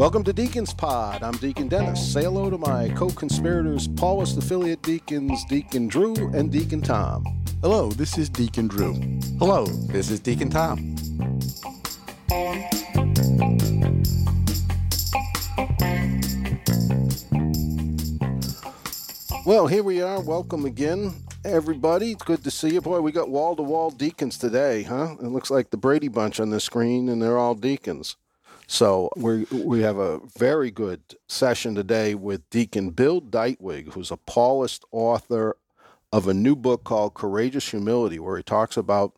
Welcome to Deacons Pod. I'm Deacon Dennis. Say hello to my co conspirators, Paulist affiliate deacons, Deacon Drew and Deacon Tom. Hello, this is Deacon Drew. Hello, this is Deacon Tom. Well, here we are. Welcome again, everybody. It's good to see you. Boy, we got wall to wall deacons today, huh? It looks like the Brady Bunch on the screen, and they're all deacons. So we we have a very good session today with Deacon Bill Ditewig, who's a Paulist author of a new book called Courageous Humility, where he talks about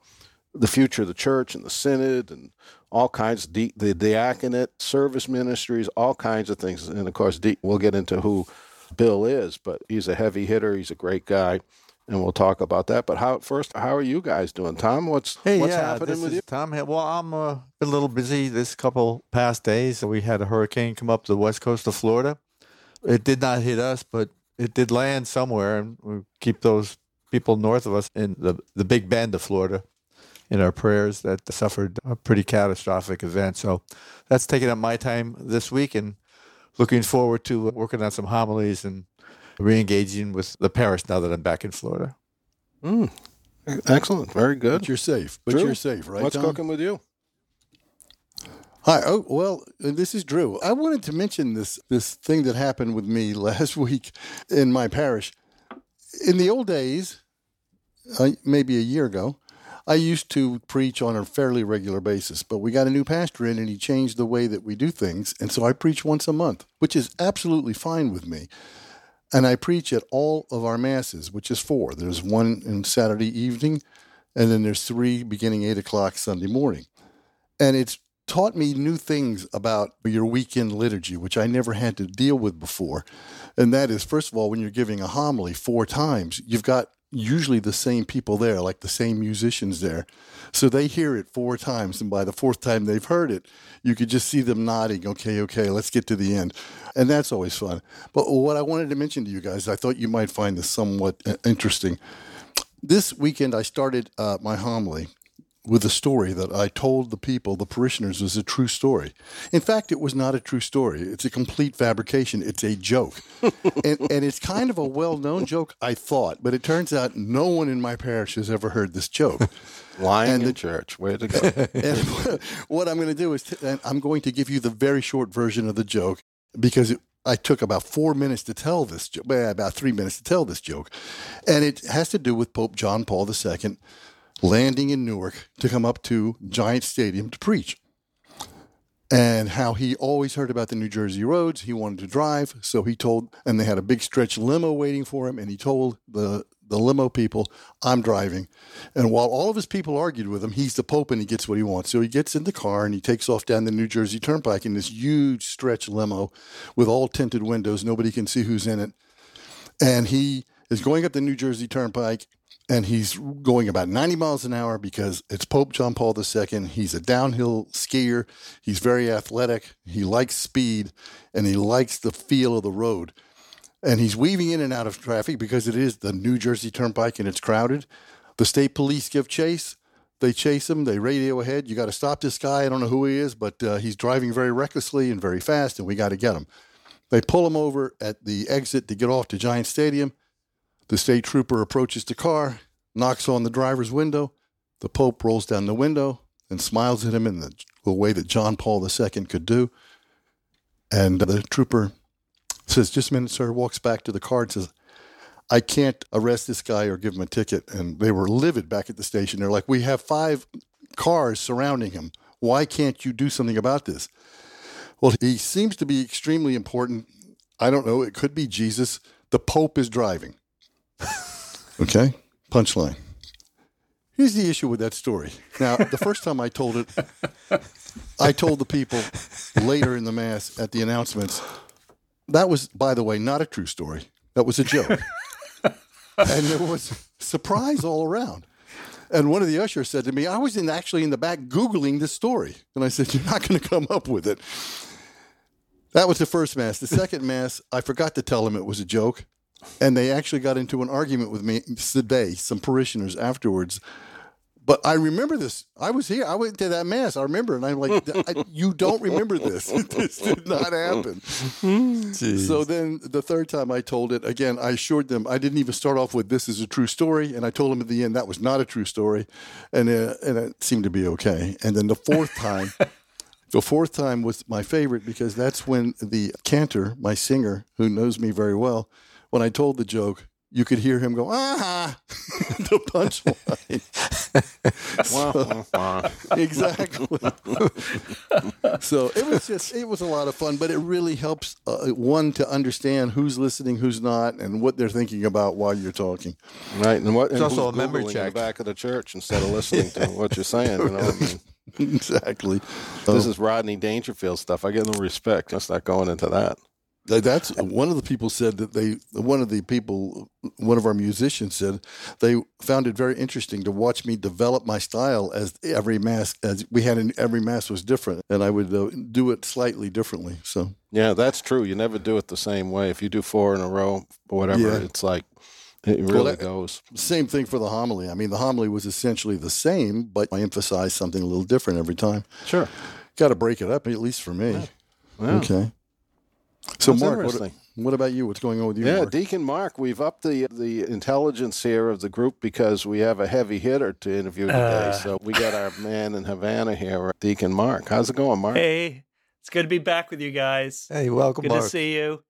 the future of the church and the synod and all kinds of the diaconate, service ministries, all kinds of things. And of course, we'll get into who Bill is, but he's a heavy hitter. He's a great guy and we'll talk about that. But how first, how are you guys doing, Tom? What's hey, what's yeah, happening with you? Tom, well, I'm uh, a little busy this couple past days. We had a hurricane come up the west coast of Florida. It did not hit us, but it did land somewhere, and we keep those people north of us in the the Big Bend of Florida in our prayers that suffered a pretty catastrophic event. So that's taking up my time this week, and looking forward to working on some homilies and re-engaging with the parish now that I'm back in Florida. Mm. Excellent. Very good. But you're safe. But Drew, you're safe, right? What's Tom? cooking with you? Hi. Oh well, uh, this is Drew. I wanted to mention this this thing that happened with me last week in my parish. In the old days, uh, maybe a year ago, I used to preach on a fairly regular basis, but we got a new pastor in and he changed the way that we do things. And so I preach once a month, which is absolutely fine with me. And I preach at all of our masses, which is four. There's one in Saturday evening, and then there's three beginning eight o'clock Sunday morning. And it's taught me new things about your weekend liturgy, which I never had to deal with before. And that is, first of all, when you're giving a homily four times, you've got usually the same people there, like the same musicians there. So they hear it four times, and by the fourth time they've heard it, you could just see them nodding, okay, okay, let's get to the end. And that's always fun. But what I wanted to mention to you guys, I thought you might find this somewhat uh, interesting. This weekend, I started uh, my homily with a story that I told the people, the parishioners, was a true story. In fact, it was not a true story. It's a complete fabrication. It's a joke. and, and it's kind of a well known joke, I thought, but it turns out no one in my parish has ever heard this joke. Lying and in the, church. Where to go? and what I'm going to do is, t- I'm going to give you the very short version of the joke because it, I took about four minutes to tell this joke, about three minutes to tell this joke. And it has to do with Pope John Paul II landing in Newark to come up to Giant Stadium to preach. And how he always heard about the New Jersey roads. He wanted to drive. So he told, and they had a big stretch limo waiting for him. And he told the, the limo people, I'm driving. And while all of his people argued with him, he's the Pope and he gets what he wants. So he gets in the car and he takes off down the New Jersey Turnpike in this huge stretch limo with all tinted windows. Nobody can see who's in it. And he is going up the New Jersey Turnpike and he's going about 90 miles an hour because it's Pope John Paul II. He's a downhill skier. He's very athletic. He likes speed and he likes the feel of the road. And he's weaving in and out of traffic because it is the New Jersey Turnpike and it's crowded. The state police give chase. They chase him. They radio ahead. You got to stop this guy. I don't know who he is, but uh, he's driving very recklessly and very fast, and we got to get him. They pull him over at the exit to get off to Giant Stadium. The state trooper approaches the car, knocks on the driver's window. The Pope rolls down the window and smiles at him in the, way that John Paul II could do. And the trooper says, Just a minute, sir, walks back to the car and says, I can't arrest this guy or give him a ticket. And they were livid back at the station. They're like, We have five cars surrounding him. Why can't you do something about this? Well, he seems to be extremely important. I don't know. It could be Jesus. The Pope is driving. okay? Punchline. Here's the issue with that story. Now, the first time I told it, I told the people later in the Mass at the announcements, that was, by the way, not a true story. That was a joke. and there was surprise all around. And one of the ushers said to me, I was in, actually in the back Googling this story. And I said, You're not going to come up with it. That was the first Mass. The second Mass, I forgot to tell him it was a joke. And they actually got into an argument with me today, some parishioners afterwards, But I remember this. I was here. I went to that mass. I remember, and I'm like, I, "You don't remember this? this did not happen." So then, the third time I told it again, I assured them I didn't even start off with "This is a true story," and I told them at the end that was not a true story, and uh, and it seemed to be okay. And then the fourth time. The fourth time was my favorite because that's when the cantor, my singer, who knows me very well, when I told the joke, you could hear him go, ah, the punchline. Wah, wah, wah. exactly. so it was just, it was a lot of fun, but it really helps uh, one to understand who's listening, who's not, and what they're thinking about while you're talking. Right, and what? and also who's a memory Googling in check. the back of the church instead of listening to what you're saying. You know, I mean, exactly. this is Rodney Dangerfield stuff. I get no respect. Let's not going into that. That- That's one of the people said that they. One of the people, one of our musicians said they found it very interesting to watch me develop my style as every mass as we had in every mass was different, and I would uh, do it slightly differently. So Yeah, that's true. You never do it the same way. If you do four in a row or whatever, Yeah. it's like it really that- goes. same thing for the homily. I mean, the homily was essentially the same, but I emphasized something a little different every time. Sure. Got to break it up, at least for me. Yeah. Okay. So, That's Mark, what, what about you? What's going on with you? Yeah, Mark? Deacon Mark, we've upped the the intelligence here of the group because we have a heavy hitter to interview today. Uh. so we got our man in Havana here, Deacon Mark. How's it going, Mark? Hey, it's good to be back with you guys. Hey, welcome, Good Mark. to see you.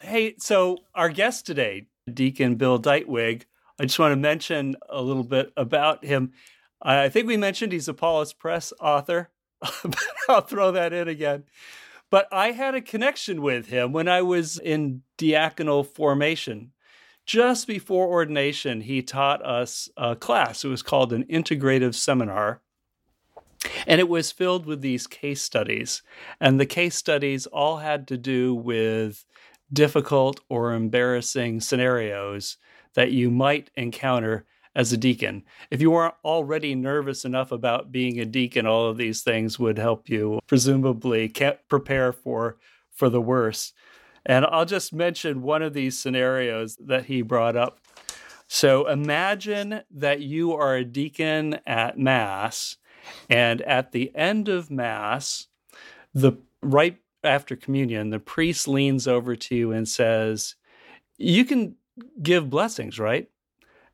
Hey, so our guest today, Deacon Bill Ditewig, I just want to mention a little bit about him. I think we mentioned he's a Paulist Press author. but I'll throw that in again. But I had a connection with him when I was in diaconal formation. Just before ordination, he taught us a class. It was called an integrative seminar. And it was filled with these case studies. And the case studies all had to do with difficult or embarrassing scenarios that you might encounter as a deacon. If you weren't already nervous enough about being a deacon, all of these things would help you presumably prepare for for the worst. And I'll just mention one of these scenarios that he brought up. So imagine that you are a deacon at mass and at the end of mass the right after communion the priest leans over to you and says you can give blessings right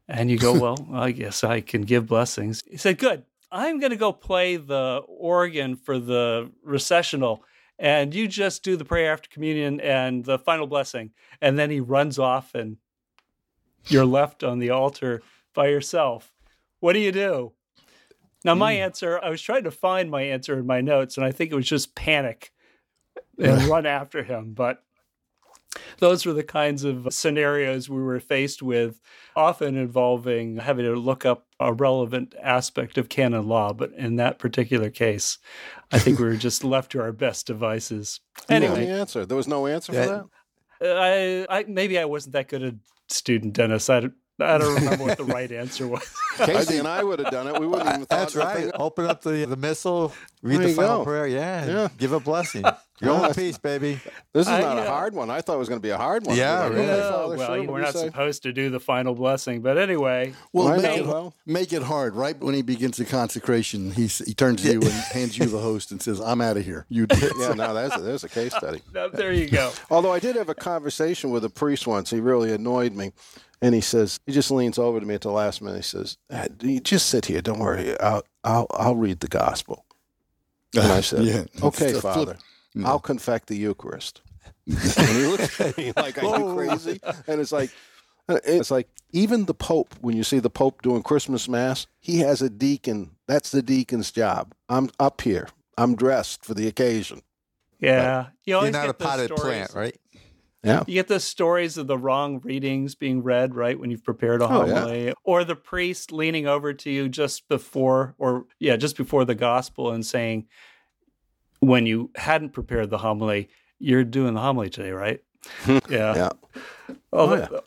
and you go well i guess i can give blessings. He said good. I'm going to go play the organ for the recessional and you just do the prayer after communion and the final blessing. And then he runs off and you're left on the altar by yourself. What do you do? Now, my hmm. answer, I was trying to find my answer in my notes, and I think it was just panic and run after him. But those were the kinds of scenarios we were faced with, often involving having to look up a relevant aspect of canon law. But in that particular case, I think we were just left to our best devices. You know Anyway, the answer. There was no answer Yeah. for that. Uh, I, I maybe I wasn't that good a student, Dennis. I don't, I don't remember what the right answer was. Casey and I would have done it. We wouldn't even thought That's of the right. Open up the the missal, read There the final go. prayer. Yeah, Yeah. give a blessing. Go Yeah. in peace, baby. This is I, not a uh, hard one. I thought it was going to be a hard one. Yeah, Like, really. okay, Father, well, sure, you what we're not say? supposed to do the final blessing, but anyway, Well, Why make not? it, Well- make it hard, right? When he begins the consecration, he, he turns to you and hands you the host and says, I'm out of here. You do it. Yeah, no, that's a, there's a case study. no, there you go. Although I did have a conversation with a priest once, he really annoyed me. And he says, he just leans over to me at the last minute. He says, "Ah, you just sit here. Don't worry. I'll, I'll, I'll read the gospel. And I said, Yeah. okay, Father." flip- Father, I'll confect the Eucharist. and he looks at me like, are you crazy? And it's like, uh, it's like even the Pope, when you see the Pope doing Christmas Mass, he has a deacon. That's the deacon's job. I'm up here. I'm dressed for the occasion. Yeah, you You're not a get those potted stories. plant, right? Yeah. You get the stories of the wrong readings being read, right, when you've prepared a Oh, yeah. homily, or the priest leaning over to you just before, or yeah, just before the gospel and saying, when you hadn't prepared the homily, you're doing the homily today, right? yeah. Yeah. Oh, Oh, th-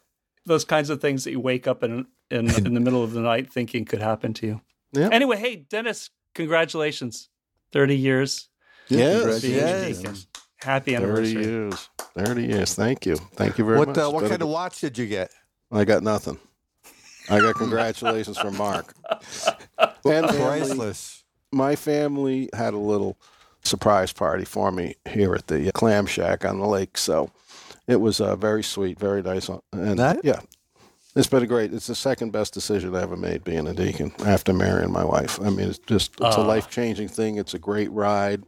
those kinds of things that you wake up in in, in the middle of the night thinking could happen to you. Yeah. Anyway, hey, Dennis, congratulations. 30 years. Yes, being a yes. deacon. Happy 30 anniversary. years. 30 years. Thank you. Thank you very What much. uh, what Better kind of watch did you get? I got nothing. I got congratulations from Mark. And Priceless. my family had a little surprise party for me here at the Clam Shack on the lake. So it was uh, very sweet, very nice. And That- yeah, it's been a great. It's the second best decision I ever made being a deacon after marrying my wife. I mean, it's just it's a Ah. life changing thing. It's a great ride.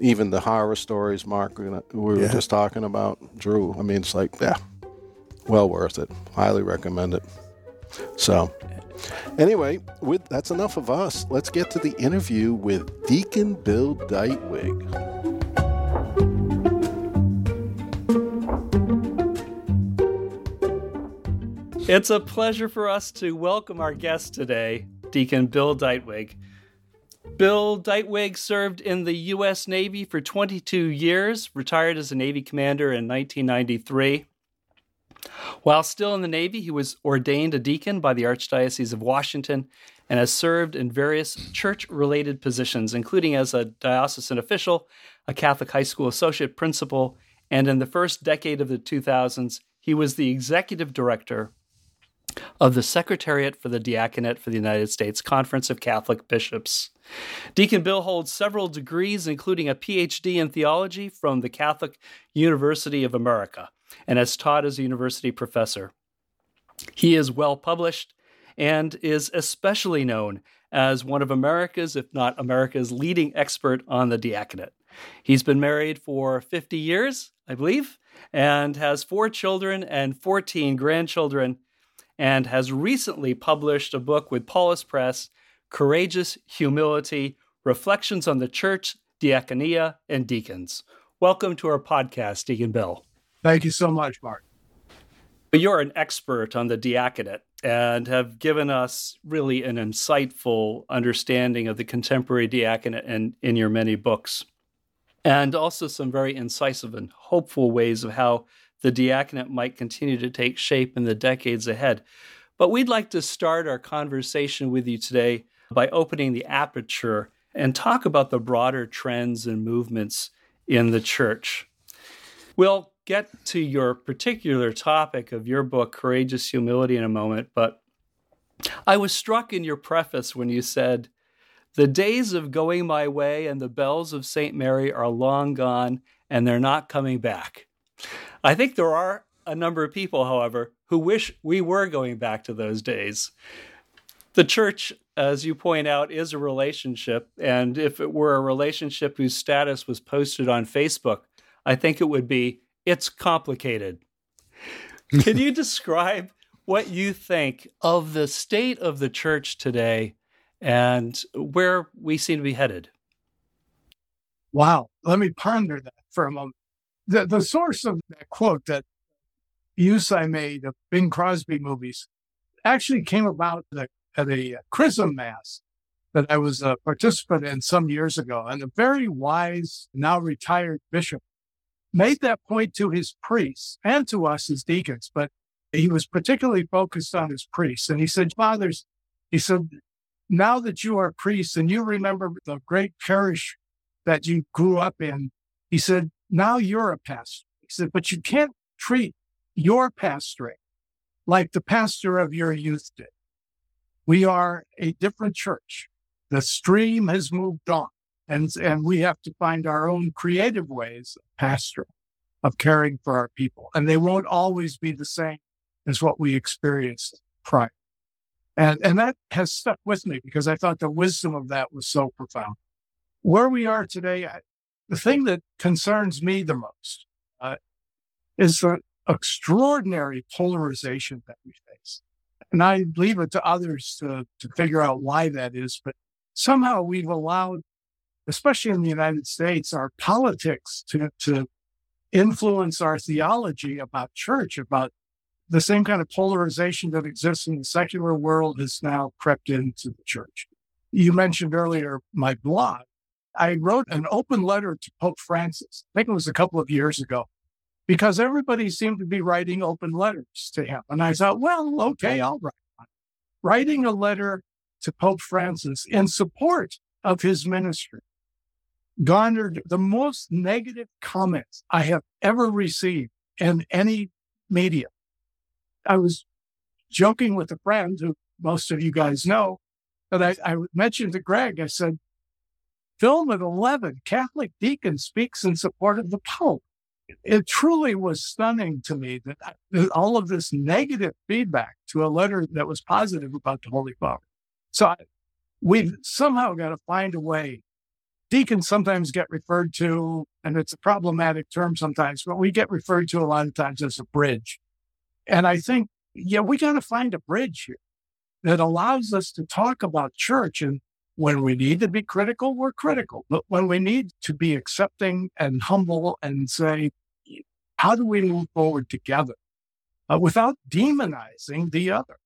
Even the horror stories, Mark, we were Yeah. just talking about, Drew. I mean, it's like, yeah, well worth it. Highly recommend it. So, anyway, with that's enough of us. Let's get to the interview with Deacon Bill Ditewig. It's a pleasure for us to welcome our guest today, Deacon Bill Ditewig. Bill Ditewig served in the U.S. Navy for 22 years, retired as a Navy commander in 1993. While still in the Navy, he was ordained a deacon by the Archdiocese of Washington and has served in various church related positions, including as a diocesan official, a Catholic high school associate principal, and in the first decade of the 2000s, he was the executive director of the Secretariat for the Diaconate for the United States Conference of Catholic Bishops. Deacon Bill holds several degrees, including a PhD in theology from the Catholic University of America, and has taught as a university professor. He is well published and is especially known as one of America's, if not America's, leading expert on the diaconate. He's been married for 50 years, I believe, and has four children and 14 grandchildren and has recently published a book with Paulist Press, Courageous Humility Reflections on the Church, Diakonia, and Deacons. Welcome to our podcast, Deacon Bill. Thank you so much, Mark. You're an expert on the diaconate and have given us really an insightful understanding of the contemporary diaconate in, in your many books, and also some very incisive and hopeful ways of how the diaconate might continue to take shape in the decades ahead. But we'd like to start our conversation with you today by opening the aperture and talk about the broader trends and movements in the church. We'll get to your particular topic of your book, Courageous Humility, in a moment, but I was struck in your preface when you said, The days of going my way and the bells of St. Mary are long gone and they're not coming back. I think there are a number of people, however, who wish we were going back to those days. The church, as you point out, is a relationship. And if it were a relationship whose status was posted on Facebook, I think it would be it's complicated. Can you describe what you think of the state of the church today and where we seem to be headed? Wow. Let me ponder that for a moment. The, the source of that quote, that use I made of Bing Crosby movies, actually came about at a, at a chrism mass that I was a participant in some years ago. And a very wise, now retired bishop made that point to his priests and to us as deacons, but he was particularly focused on his priests. And he said, Fathers, he said, now that you are priests and you remember the great parish that you grew up in, he said, now you're a pastor. He said, but you can't treat your pastoring like the pastor of your youth did. We are a different church. The stream has moved on and, and we have to find our own creative ways of pastoring, of caring for our people. And they won't always be the same as what we experienced prior. And, and that has stuck with me because I thought the wisdom of that was so profound. Where we are today, I, the thing that concerns me the most uh, is the extraordinary polarization that we face. And I leave it to others to, to figure out why that is. But somehow we've allowed, especially in the United States, our politics to, to influence our theology about church, about the same kind of polarization that exists in the secular world has now crept into the church. You mentioned earlier my blog. I wrote an open letter to Pope Francis. I think it was a couple of years ago because everybody seemed to be writing open letters to him. And I thought, well, okay, I'll write one. Writing a letter to Pope Francis in support of his ministry garnered the most negative comments I have ever received in any media. I was joking with a friend who most of you guys know that I, I mentioned to Greg, I said, film at 11, Catholic deacon speaks in support of the Pope. It truly was stunning to me that, that all of this negative feedback to a letter that was positive about the Holy Father. So I, we've somehow got to find a way. Deacons sometimes get referred to, and it's a problematic term sometimes, but we get referred to a lot of times as a bridge. And I think, yeah, we got to find a bridge here that allows us to talk about church. And when we need to be critical, we're critical. But when we need to be accepting and humble and say, how do we move forward together uh, without demonizing the other?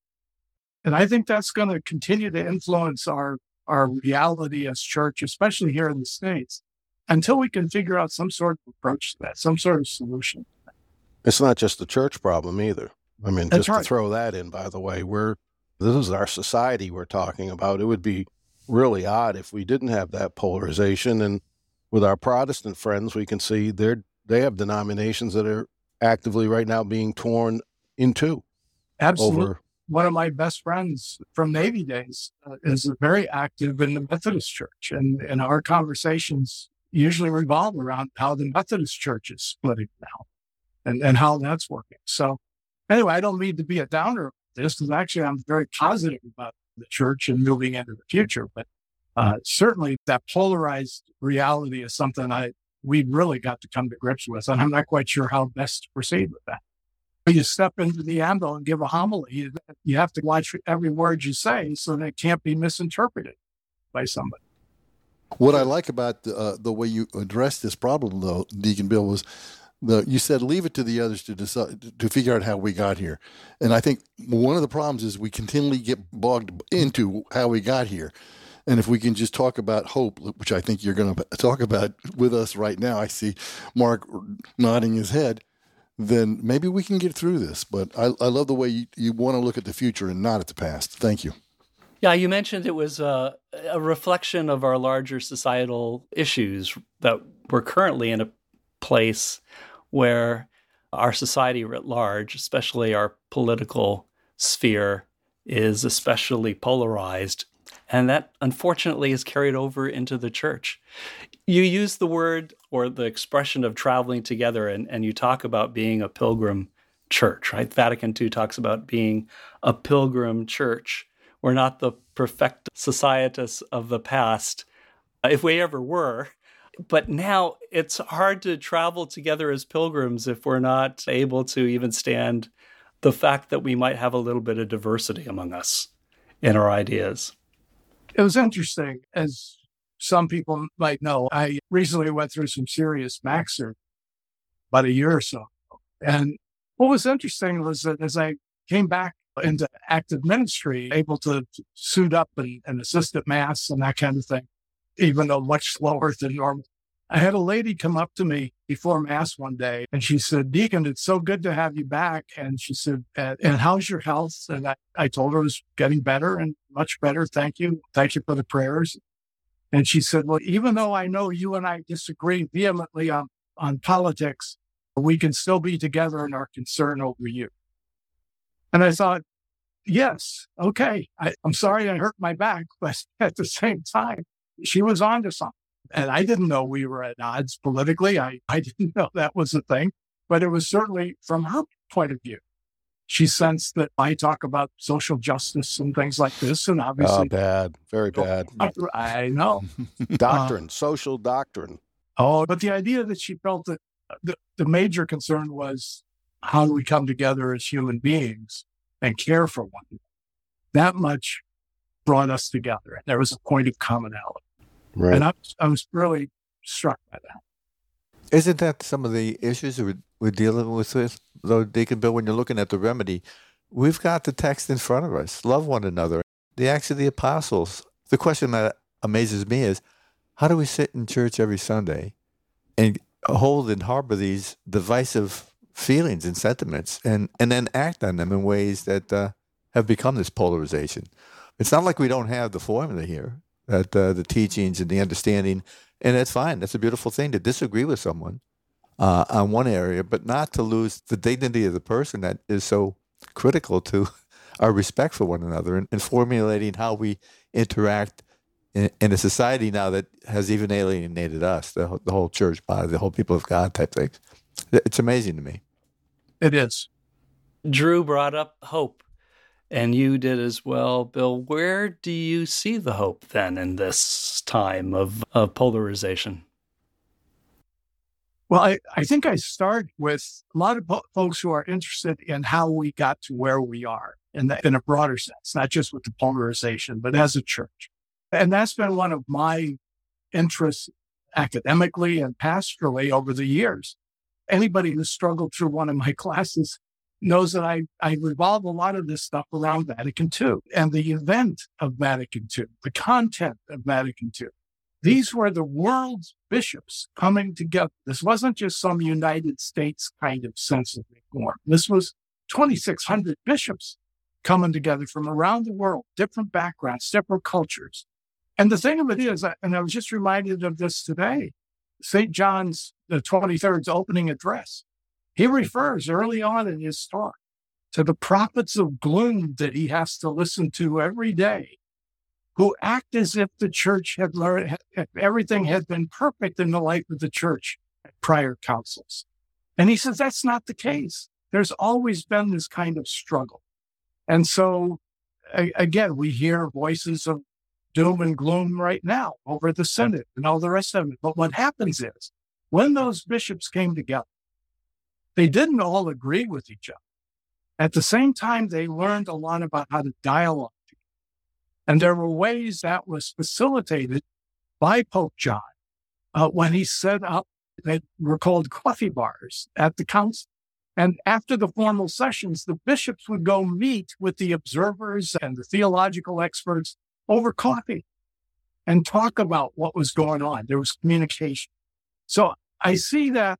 And I think that's going to continue to influence our, our reality as church, especially here in the States, until we can figure out some sort of approach to that, some sort of solution. It's not just the church problem either. I mean, That's just right. to throw that in, by the way, we're this is our society we're talking about. It would be really odd if we didn't have that polarization. And with our Protestant friends, we can see they're they have denominations that are actively right now being torn in two Absolutely. over. One of my best friends from Navy days uh, is very active in the Methodist Church, and, and our conversations usually revolve around how the Methodist Church is splitting now, and and how that's working. So, anyway, I don't mean to be a downer of this because actually I'm very positive about the church and moving into the future. But uh, certainly that polarized reality is something I we've really got to come to grips with, and I'm not quite sure how best to proceed with that you step into the ambo and give a homily, you, have to watch every word you say so that it can't be misinterpreted by somebody. What I like about the, uh, the way you addressed this problem, though, Deacon Bill, was the you said leave it to the others to decide to figure out how we got here, and I think one of the problems is we continually get bogged into how we got here. And if we can just talk about hope, which I think you're going to talk about with us right now, I see Mark nodding his head then maybe we can get through this. But I, I love the way you, you want to look at the future and not at the past. Thank you. Yeah, you mentioned it was a, a reflection of our larger societal issues that we're currently in a place where our society writ large, especially our political sphere, is especially polarized. And that unfortunately is carried over into the church. You use the word or the expression of traveling together, and, and you talk about being a pilgrim church, right? Vatican II talks about being a pilgrim church. We're not the perfect societas of the past, uh, if we ever were. But now it's hard to travel together as pilgrims if we're not able to even stand the fact that we might have a little bit of diversity among us in our ideas. It was interesting, as some people might know. I recently went through some serious back surgery about a year or so. And what was interesting was that as I came back into active ministry, able to suit up and, and assist at mass and that kind of thing, even though much slower than normal. I had a lady come up to me before mass one day and she said, Deacon, it's so good to have you back. And she said, and how's your health? And I, I told her it was getting better and much better. Thank you. Thank you for the prayers. And she said, well, even though I know you and I disagree vehemently on, on politics, we can still be together in our concern over you. And I thought, yes, okay. I, I'm sorry I hurt my back, but at the same time, she was on to something. And I didn't know we were at odds politically. I, I didn't know that was a thing, but it was certainly from her point of view. She sensed that I talk about social justice and things like this. And Oh, obviously, bad. Very bad. I, know. Uh, doctrine, social doctrine. Oh, but the idea that she felt that the, the major concern was how do we come together as human beings and care for one another? That much brought us together. And there was a point of commonality. Right. And I, I was really struck by that. Isn't that some of the issues we're, we're dealing with, with, though, Deacon Bill, when you're looking at the remedy? We've got the text in front of us. Love one another. The Acts of the Apostles. The question that amazes me is how do we sit in church every Sunday and hold and harbor these divisive feelings and sentiments and, and then act on them in ways that uh, have become this polarization? It's not like we don't have the formula here, that uh, the teachings and the understanding, and that's fine. That's a beautiful thing to disagree with someone uh, on one area, but not to lose the dignity of the person that is so critical to our respect for one another and, and formulating how we interact in, in, a society now that has even alienated us, the, the whole church body, the whole people of God type things. It's amazing to me. It is. Drew brought up hope, and you did as well, Bill. Where do you see the hope then in this time of, of polarization? Well, I, I think I start with a lot of po- folks who are interested in how we got to where we are in, the, in a broader sense, not just with the polarization, but as a church. And that's been one of my interests academically and pastorally over the years. Anybody who's struggled through one of my classes knows that I, I revolve a lot of this stuff around Vatican II and the event of Vatican II, the content of Vatican II. These were the world's bishops coming together. This wasn't just some United States kind of sense of reform. This was 2,600 bishops coming together from around the world, different backgrounds, different cultures. And the thing of it is, and I was just reminded of this today, St. John's, the 23rd's opening address, he refers early on in his talk to the prophets of gloom that he has to listen to every day who act as if the church had learned, if everything had been perfect in the life of the church at prior councils. And he says that's not the case. There's always been this kind of struggle. And so again, we hear voices of doom and gloom right now over the synod and all the rest of it. But what happens is when those bishops came together, they didn't all agree with each other. At the same time, they learned a lot about how to dialogue and there were ways that was facilitated by Pope John uh, when he set up that were called coffee bars at the council. And after the formal sessions, the bishops would go meet with the observers and the theological experts over coffee and talk about what was going on. There was communication. So I see that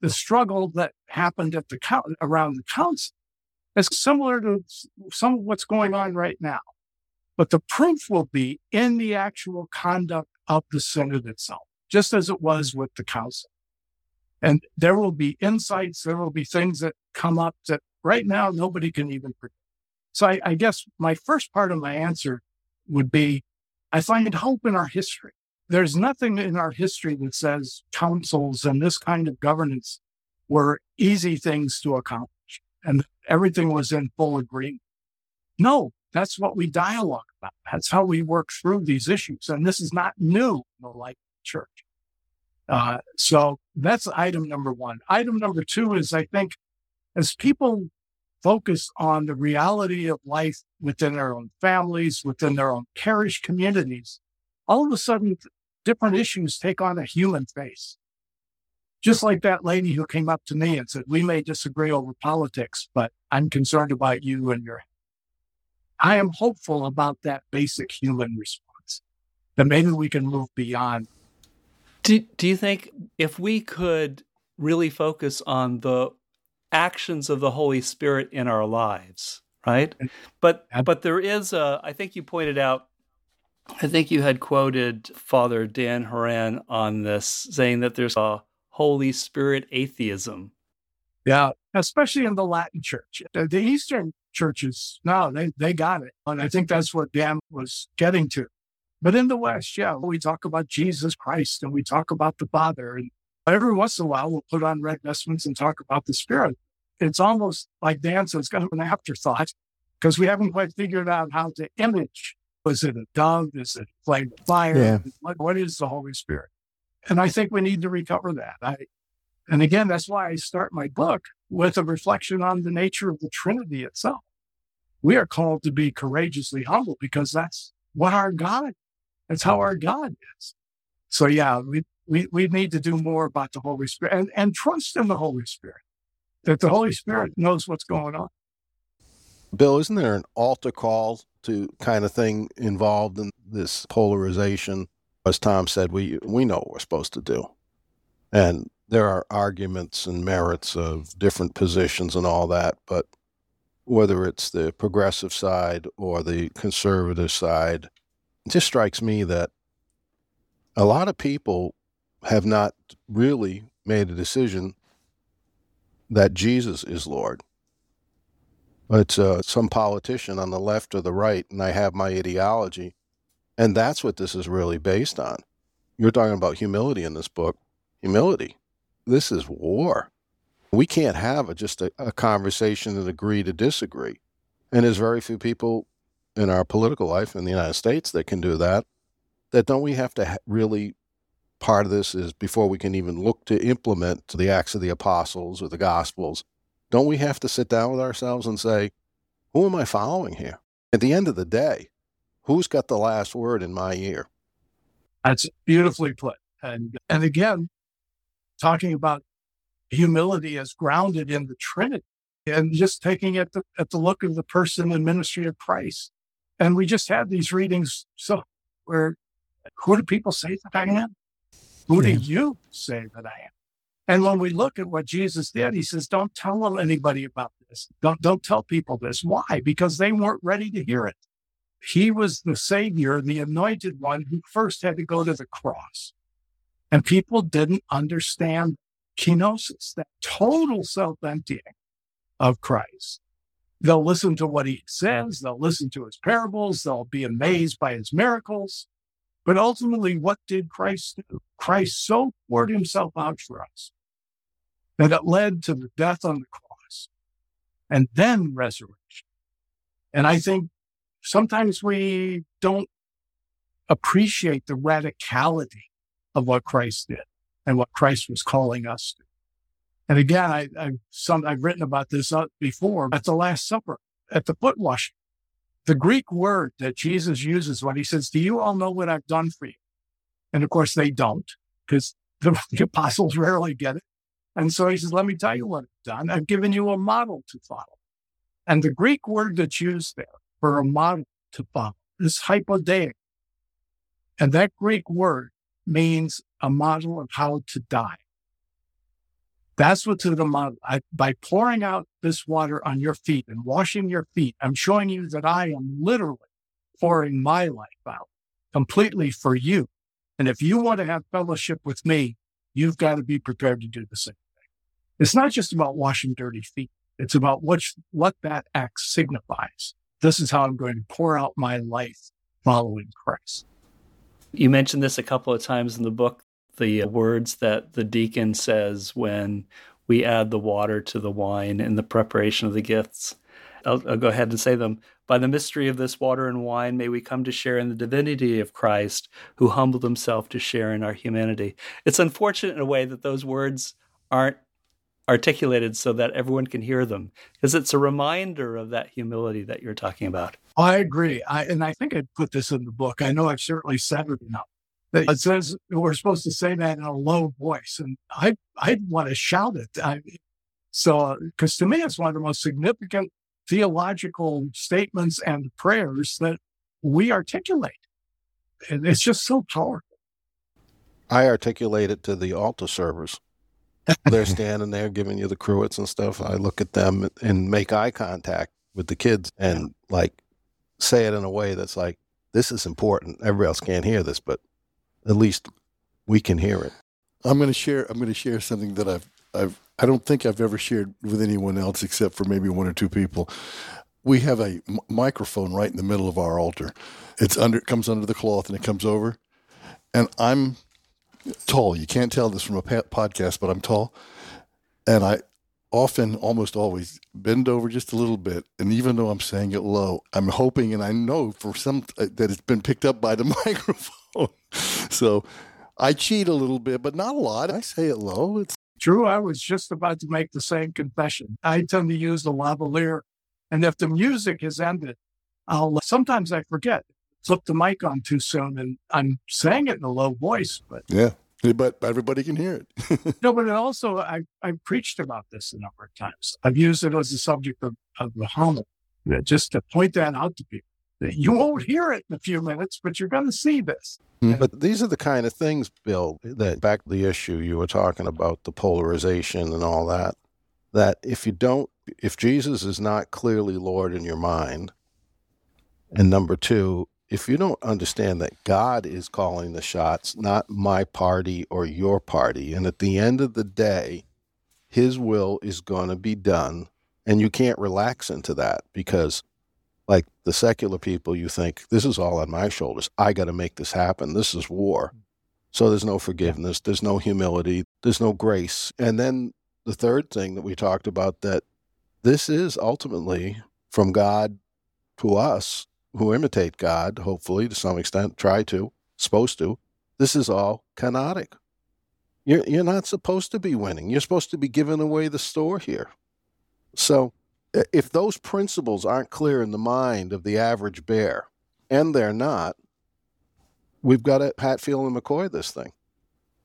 the struggle that happened at the around the council is similar to some of what's going on right now. But the proof will be in the actual conduct of the synod itself, just as it was with the council. And there will be insights, there will be things that come up that right now nobody can even predict. So I, I guess my first part of my answer would be I find hope in our history. There's nothing in our history that says councils and this kind of governance were easy things to accomplish and everything was in full agreement. No, that's what we dialogue about. That's how we work through these issues. And this is not new in the life of the church. Uh, so that's item number one. Item number two is I think as people focus on the reality of life within their own families, within their own parish communities, all of a sudden different issues take on a human face. Just like that lady who came up to me and said, we may disagree over politics, but I'm concerned about you and your I am hopeful about that basic human response that maybe we can move beyond. Do, do you think if we could really focus on the actions of the Holy Spirit in our lives, right? But but there is a I think you pointed out I think you had quoted Father Dan Horan on this saying that there's a Holy Spirit atheism. Yeah, especially in the Latin church. The Eastern churches. No, they, they got it. And I think that's what Dan was getting to. But in the West, yeah, we talk about Jesus Christ and we talk about the Father. And every once in a while, we'll put on red vestments and talk about the Spirit. It's almost like Dan says, kind of an afterthought because we haven't quite figured out how to image. Was it a dove? Is it flame of fire? Yeah. What, what is the Holy Spirit? And I think we need to recover that. I, and again, that's why I start my book with a reflection on the nature of the Trinity itself. We are called to be courageously humble because that's what our God, that's how our God is. So yeah, we, we, we need to do more about the Holy Spirit and, and trust in the Holy Spirit, that the Holy Spirit knows what's going on. Bill, isn't there an altar call to kind of thing involved in this polarization? As Tom said, we we know what we're supposed to do. And there are arguments and merits of different positions and all that, but whether it's the progressive side or the conservative side, it just strikes me that a lot of people have not really made a decision that Jesus is Lord. It's uh, some politician on the left or the right, and I have my ideology. And that's what this is really based on. You're talking about humility in this book. Humility. This is war. We can't have a, just a, a conversation and agree to disagree. And there's very few people in our political life in the United States that can do that. That don't we have to ha- really part of this is before we can even look to implement the Acts of the Apostles or the Gospels, don't we have to sit down with ourselves and say, who am I following here? At the end of the day, who's got the last word in my ear? That's beautifully put. And and again, talking about humility as grounded in the Trinity and just taking it the, at the look of the person and ministry of Christ. And we just had these readings so where who do people say that I am? Who do you say that I am? And when we look at what Jesus did, he says, don't tell anybody about this. Don't, don't tell people this. Why? Because they weren't ready to hear it. He was the savior, the anointed one who first had to go to the cross. And people didn't understand kenosis, that total self emptying of Christ. They'll listen to what he says. They'll listen to his parables. They'll be amazed by his miracles. But ultimately, what did Christ do? Christ so poured himself out for us that it led to the death on the cross and then resurrection. And I think sometimes we don't appreciate the radicality of what Christ did and what Christ was calling us to. And again, I, I some I've written about this uh, before at the Last Supper, at the foot washing. The Greek word that Jesus uses when he says, "Do you all know what I've done for you?" And of course, they don't, because the, the apostles rarely get it. And so he says, "Let me tell you what I've done. I've given you a model to follow." And the Greek word that's used there for a model to follow is hypodeigma. And that Greek word means a model of how to die. That's what's in the model. I, by pouring out this water on your feet and washing your feet, I'm showing you that I am literally pouring my life out completely for you. And if you want to have fellowship with me, you've got to be prepared to do the same thing. It's not just about washing dirty feet. It's about what, what that act signifies. This is how I'm going to pour out my life following Christ. You mentioned this a couple of times in the book the words that the deacon says when we add the water to the wine in the preparation of the gifts. I'll, I'll, go ahead and say them. By the mystery of this water and wine, may we come to share in the divinity of Christ, who humbled himself to share in our humanity. It's unfortunate in a way that those words aren't articulated so that everyone can hear them, because it's a reminder of that humility that you're talking about. Oh, I agree. I, and I think I put this in the book. I know I've certainly said it enough. It says we're supposed to say that in a low voice, and I I want to shout it. I, so, because to me, it's one of the most significant theological statements and prayers that we articulate. And it's just so powerful. I articulate it to the altar servers. They're standing there giving you the cruets and stuff. I look at them and make eye contact with the kids and like say it in a way that's like, this is important. Everybody else can't hear this, but at least we can hear it. I'm going to share. I'm going to share something that I've I've I don't think I've ever shared with anyone else except for maybe one or two people. We have a m- microphone right in the middle of our altar. It's under it comes under the cloth and it comes over, and I'm tall. You can't tell this from a podcast, but I'm tall, and I often, almost always, bend over just a little bit. And even though I'm saying it low, I'm hoping and I know for some uh, that it's been picked up by the microphone. so I cheat a little bit, but not a lot. I say it low. It's true. I was just about to make the same confession. I tend to use the lavalier. And if the music has ended, I'll uh, sometimes I forget, flip the mic on too soon and I'm saying it in a low voice. But yeah, but everybody can hear it. no, but also I I've preached about this a number of times. I've used it as a subject of, of the homily, just to point that out to people. You won't hear it in a few minutes, but you're going to see this. Mm-hmm. But these are the kind of things, Bill, that back the issue you were talking about, the polarization and all that, that if you don't, if Jesus is not clearly Lord in your mind, and number two, if you don't understand that God is calling the shots, not my party or your party, and at the end of the day, his will is going to be done And you can't relax into that because, like the secular people, you think, this is all on my shoulders. I got to make this happen. This is war. So there's no forgiveness, there's no humility, there's no grace. And then the third thing that we talked about that this is ultimately from God to us who imitate God, hopefully to some extent, try to, supposed to. This is all kenotic. You're, you're not supposed to be winning. You're supposed to be giving away the store here. So if those principles aren't clear in the mind of the average bear, and they're not, we've got to Hatfield and McCoy this thing.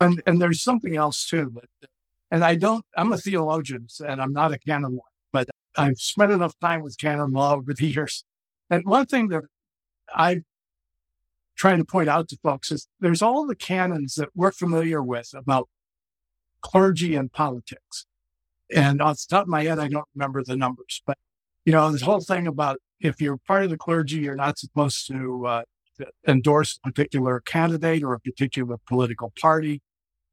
And and there's something else too. But and I don't. I'm a theologian, and I'm not a canon law, but I've spent enough time with canon law over the years. And one thing that I trying to point out to folks is there's all the canons that we're familiar with about clergy and politics. And off the top of my head, I don't remember the numbers, but you know, this whole thing about if you're part of the clergy, you're not supposed to uh, endorse a particular candidate or a particular political party.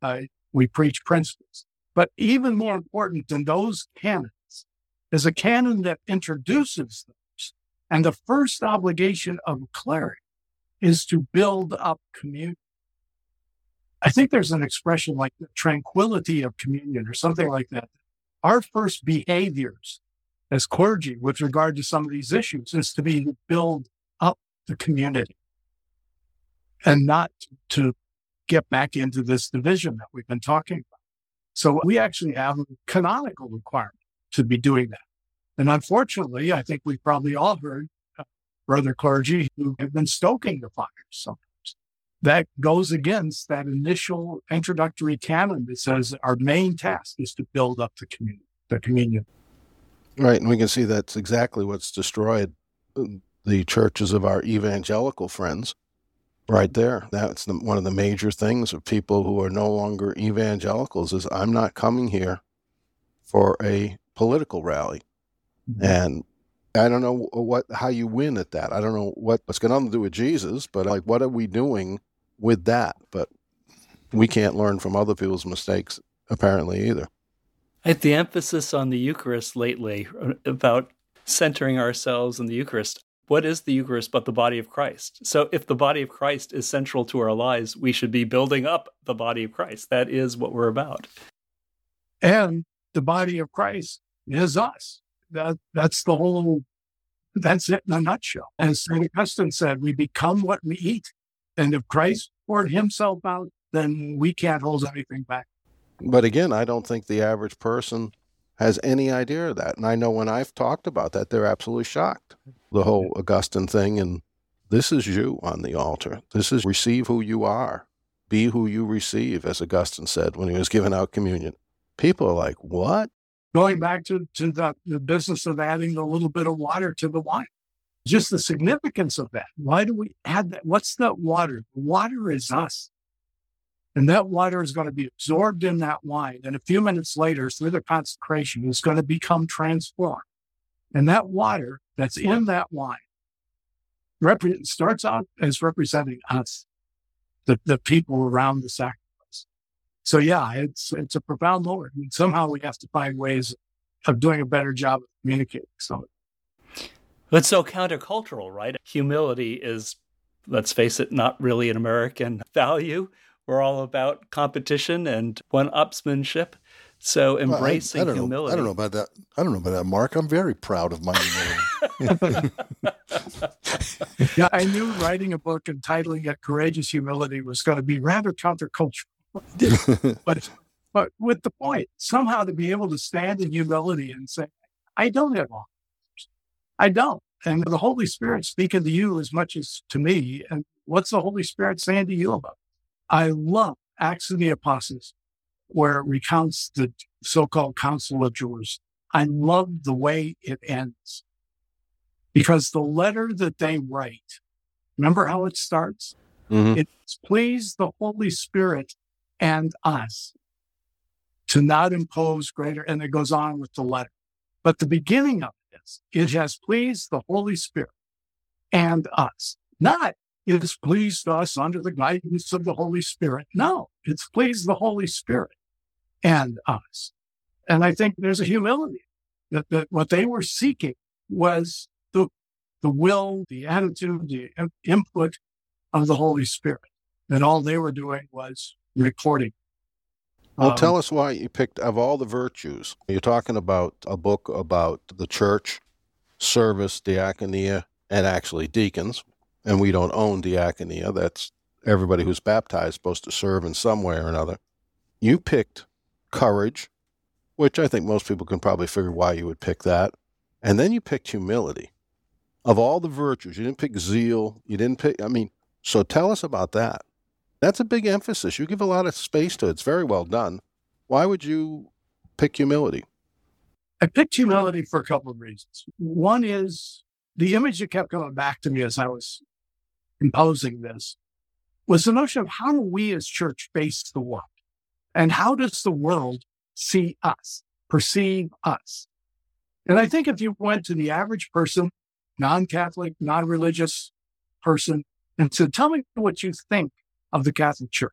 Uh, we preach principles. But even more important than those canons is a canon that introduces those. And the first obligation of a cleric is to build up communion. I think there's an expression like the tranquility of communion or something like that. Our first behaviors as clergy with regard to some of these issues is to be build up the community and not to get back into this division that we've been talking about. So we actually have a canonical requirement to be doing that. And unfortunately, I think we've probably all heard brother clergy who have been stoking the fires sometimes. That goes against that initial introductory canon that says our main task is to build up the community, the communion. Right. And we can see that's exactly what's destroyed uh, the churches of our evangelical friends right there. That's the, one of the major things of people who are no longer evangelicals is I'm not coming here for a political rally. Mm-hmm. And I don't know what how you win at that. I don't know what what's going to do with Jesus, but like what are we doing with that? But we can't learn from other people's mistakes apparently either. At the emphasis on the Eucharist lately uh, about centering ourselves in the Eucharist what is the Eucharist but the body of Christ? So, if the body of Christ is central to our lives, we should be building up the body of Christ. That is what we're about. And the body of Christ is us. That, that's the whole, that's it in a nutshell. As St. Augustine said, we become what we eat. And if Christ poured himself out, then we can't hold anything back. But again, I don't think the average person has any idea of that. And I know when I've talked about that, they're absolutely shocked. The whole Augustine thing. And this is you on the altar. This is receive who you are, be who you receive, as Augustine said when he was giving out communion. People are like, what? Going back to, to the, the business of adding a little bit of water to the wine, just the significance of that. Why do we add that? What's that water? Water is us. And that water is going to be absorbed in that wine. And a few minutes later, through the consecration, is going to become transformed. And that water that's in that wine rep- starts out as representing us, the, the people around the sacrifice. So yeah, it's, it's a profound moment. And somehow we have to find ways of doing a better job of communicating So, It's so countercultural, right? Humility is, let's face it, not really an American value. We're all about competition and one-upsmanship. So embracing well, I, I, don't humility. Know, I don't know about that. I don't know about that, Mark. I'm very proud of my humility. yeah, I knew writing a book and titling it "Courageous Humility" was going to be rather countercultural, but but with the point somehow to be able to stand in humility and say, "I don't have all. I don't." And the Holy Spirit speaking to you as much as to me. And what's the Holy Spirit saying to you about? I love Acts of the Apostles, where it recounts the so-called Council of Jerusalem. I love the way it ends because the letter that they write, remember how it starts? Mm-hmm. It's pleased the Holy Spirit and us to not impose greater, and it goes on with the letter. But the beginning of it it has pleased the Holy Spirit and us, not it has pleased us under the guidance of the Holy Spirit. No, it's pleased the Holy Spirit and us. And I think there's a humility that, that what they were seeking was the, the will, the attitude, the input of the Holy Spirit. And all they were doing was recording. Well, um, tell us why you picked, of all the virtues, you're talking about a book about the church, service, diakonia, and actually deacons. And we don't own diakonia. That's everybody who's baptized supposed to serve in some way or another. You picked courage, which I think most people can probably figure why you would pick that. And then you picked humility. Of all the virtues, you didn't pick zeal. You didn't pick, I mean, so tell us about that. That's a big emphasis. You give a lot of space to it. It's very well done. Why would you pick humility? I picked humility for a couple of reasons. One is the image that kept coming back to me as I was composing this was the notion of how do we as church face the world? And how does the world see us, perceive us? And I think if you went to the average person, non-Catholic, non-religious person, and said, tell me what you think of the Catholic Church.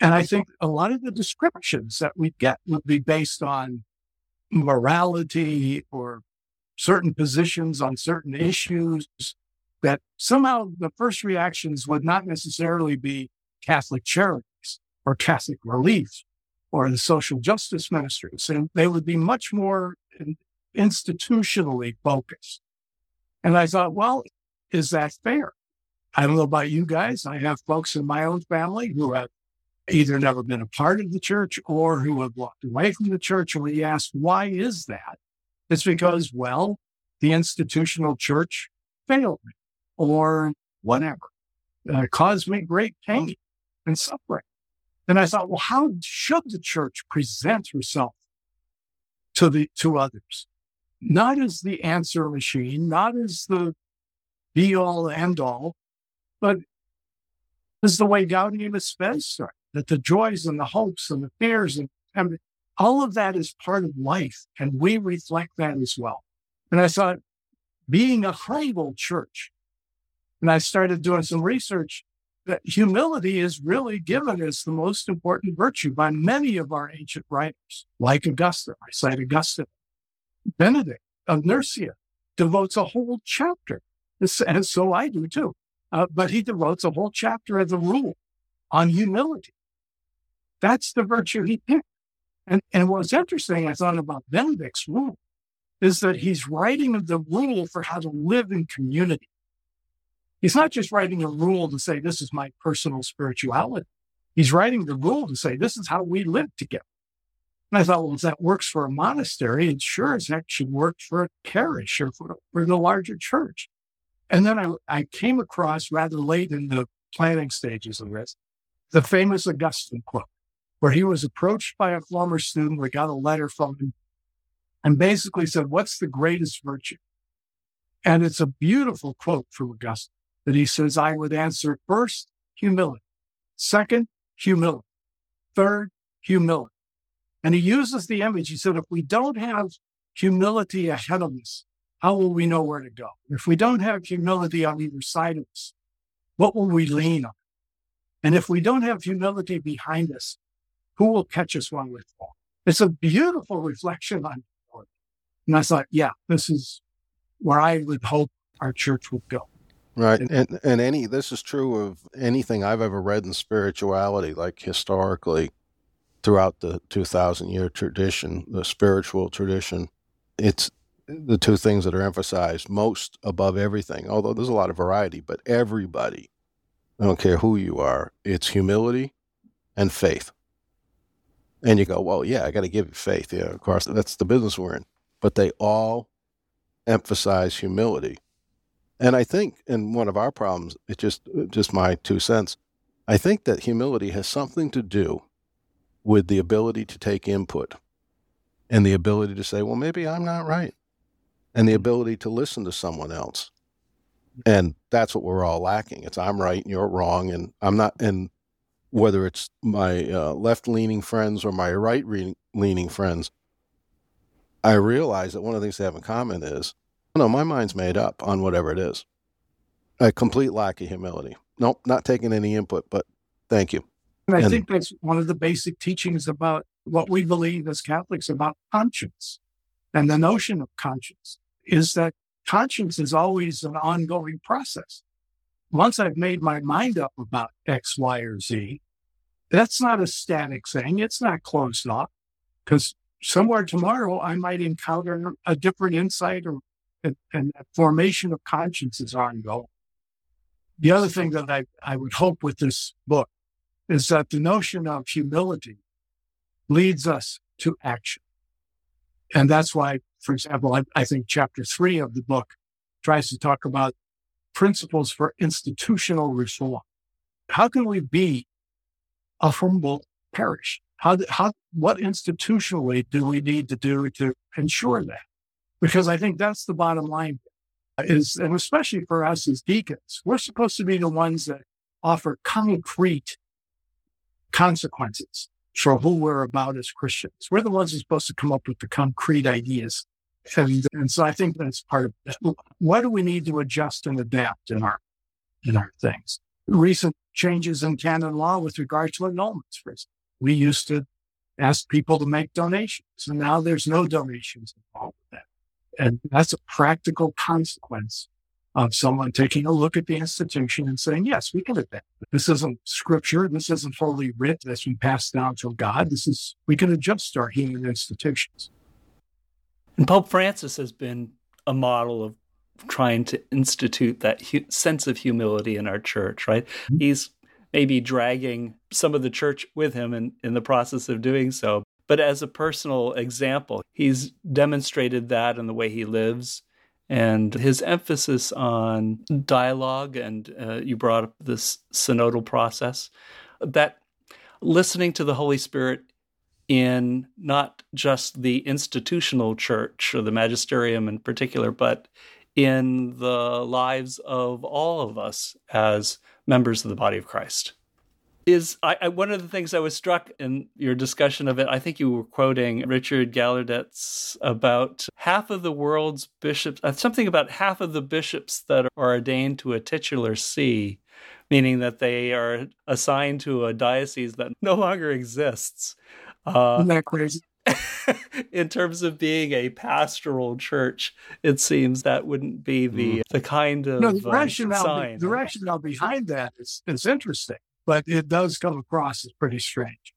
And I think a lot of the descriptions that we get would be based on morality or certain positions on certain issues that somehow the first reactions would not necessarily be Catholic charities or Catholic relief or the social justice ministries. And they would be much more institutionally focused. And I thought, well, is that fair? I don't know about you guys. I have folks in my own family who have either never been a part of the church or who have walked away from the church. And we ask, why is that? It's because, well, the institutional church failed me or whatever, uh, caused me great pain and suffering. And I thought, well, how should the church present herself to the, to others? Not as the answer machine, not as the be all end all, but as the way Gaudium Spes that the joys and the hopes and the fears and, and all of that is part of life. And we reflect that as well. And I thought, being a humble church, and I started doing some research that humility is really given as the most important virtue by many of our ancient writers, like Augustine. I cite Augustine. Benedict of Nursia devotes a whole chapter, and so I do too. Uh, but he devotes a whole chapter as a rule on humility. That's the virtue he picked. And, and what's interesting, I thought about Benedict's rule, is that he's writing the rule for how to live in community. He's not just writing a rule to say, this is my personal spirituality. He's writing the rule to say, this is how we live together. And I thought, well, if that works for a monastery, it sure as heck should work for a parish or for, for the larger church. And then I, I came across rather late in the planning stages of this, the famous Augustine quote, where he was approached by a former student We got a letter from him and basically said, What's the greatest virtue? And it's a beautiful quote from Augustine that he says, I would answer first, humility. Second, humility. Third, humility. And he uses the image. He said, if we don't have humility ahead of us, how will we know where to go? If we don't have humility on either side of us, what will we lean on? And if we don't have humility behind us, who will catch us when we fall? It's a beautiful reflection on humility. And I thought, yeah, this is where I would hope our church would go. Right. And and any this is true of anything I've ever read in spirituality, like historically throughout the 2000 year tradition, the spiritual tradition. It's the two things that are emphasized most above everything, although there's a lot of variety, but everybody, I don't care who you are, it's humility and faith. And you go, well, yeah, I got to give you faith. Yeah, of course, that's the business we're in. But they all emphasize humility. And I think in one of our problems, it's just just my two cents. I think that humility has something to do with the ability to take input and the ability to say, well, maybe I'm not right and the ability to listen to someone else. And that's what we're all lacking. It's I'm right and you're wrong, and I'm not. And whether it's my uh, left leaning friends or my right leaning friends, I realize that one of the things they have in common is, no, my mind's made up on whatever it is. A complete lack of humility. Nope, not taking any input, but thank you. And I and, think that's one of the basic teachings about what we believe as Catholics about conscience And the notion of conscience is that conscience is always an ongoing process. Once I've made my mind up about X, Y, or Z, that's not a static thing. It's not closed off because somewhere tomorrow I might encounter a different insight or and, and formation of conscience is ongoing. The other thing that I, I would hope with this book is that the notion of humility leads us to action. And that's why, for example, I, I think chapter three of the book tries to talk about principles for institutional reform. How can we be a humble parish? How, how, what institutionally do we need to do to ensure that? Because I think that's the bottom line is, and especially for us as deacons, we're supposed to be the ones that offer concrete consequences for who we're about as Christians. We're the ones who are supposed to come up with the concrete ideas. And, and so I think that's part of it. What do we need to adjust and adapt in our, in our things? Recent changes in canon law with regard to annulments, for instance. We used to ask people to make donations and now there's no donations involved with that. And that's a practical consequence of someone taking a look at the institution and saying, yes, we can adapt. This isn't scripture. This isn't holy writ that's been passed down from God. This is, we can adjust our human institutions. And Pope Francis has been a model of trying to institute that hu- sense of humility in our church, right? Mm-hmm. He's maybe dragging some of the church with him in, in the process of doing so. But as a personal example, he's demonstrated that in the way he lives and his emphasis on dialogue. And uh, you brought up this synodal process that listening to the Holy Spirit in not just the institutional church or the magisterium in particular, but in the lives of all of us as members of the body of Christ is I, I, one of the things I was struck in your discussion of it. I think you were quoting Richard Gaillardetz about half of the world's bishops, uh, something about half of the bishops that are ordained to a titular see, meaning that they are assigned to a diocese that no longer exists. Uh, Isn't that crazy? in terms of being a pastoral church, it seems that wouldn't be the mm. the kind of no, the um, rationale, sign. The rationale behind that is, is interesting but it does come across as pretty strange.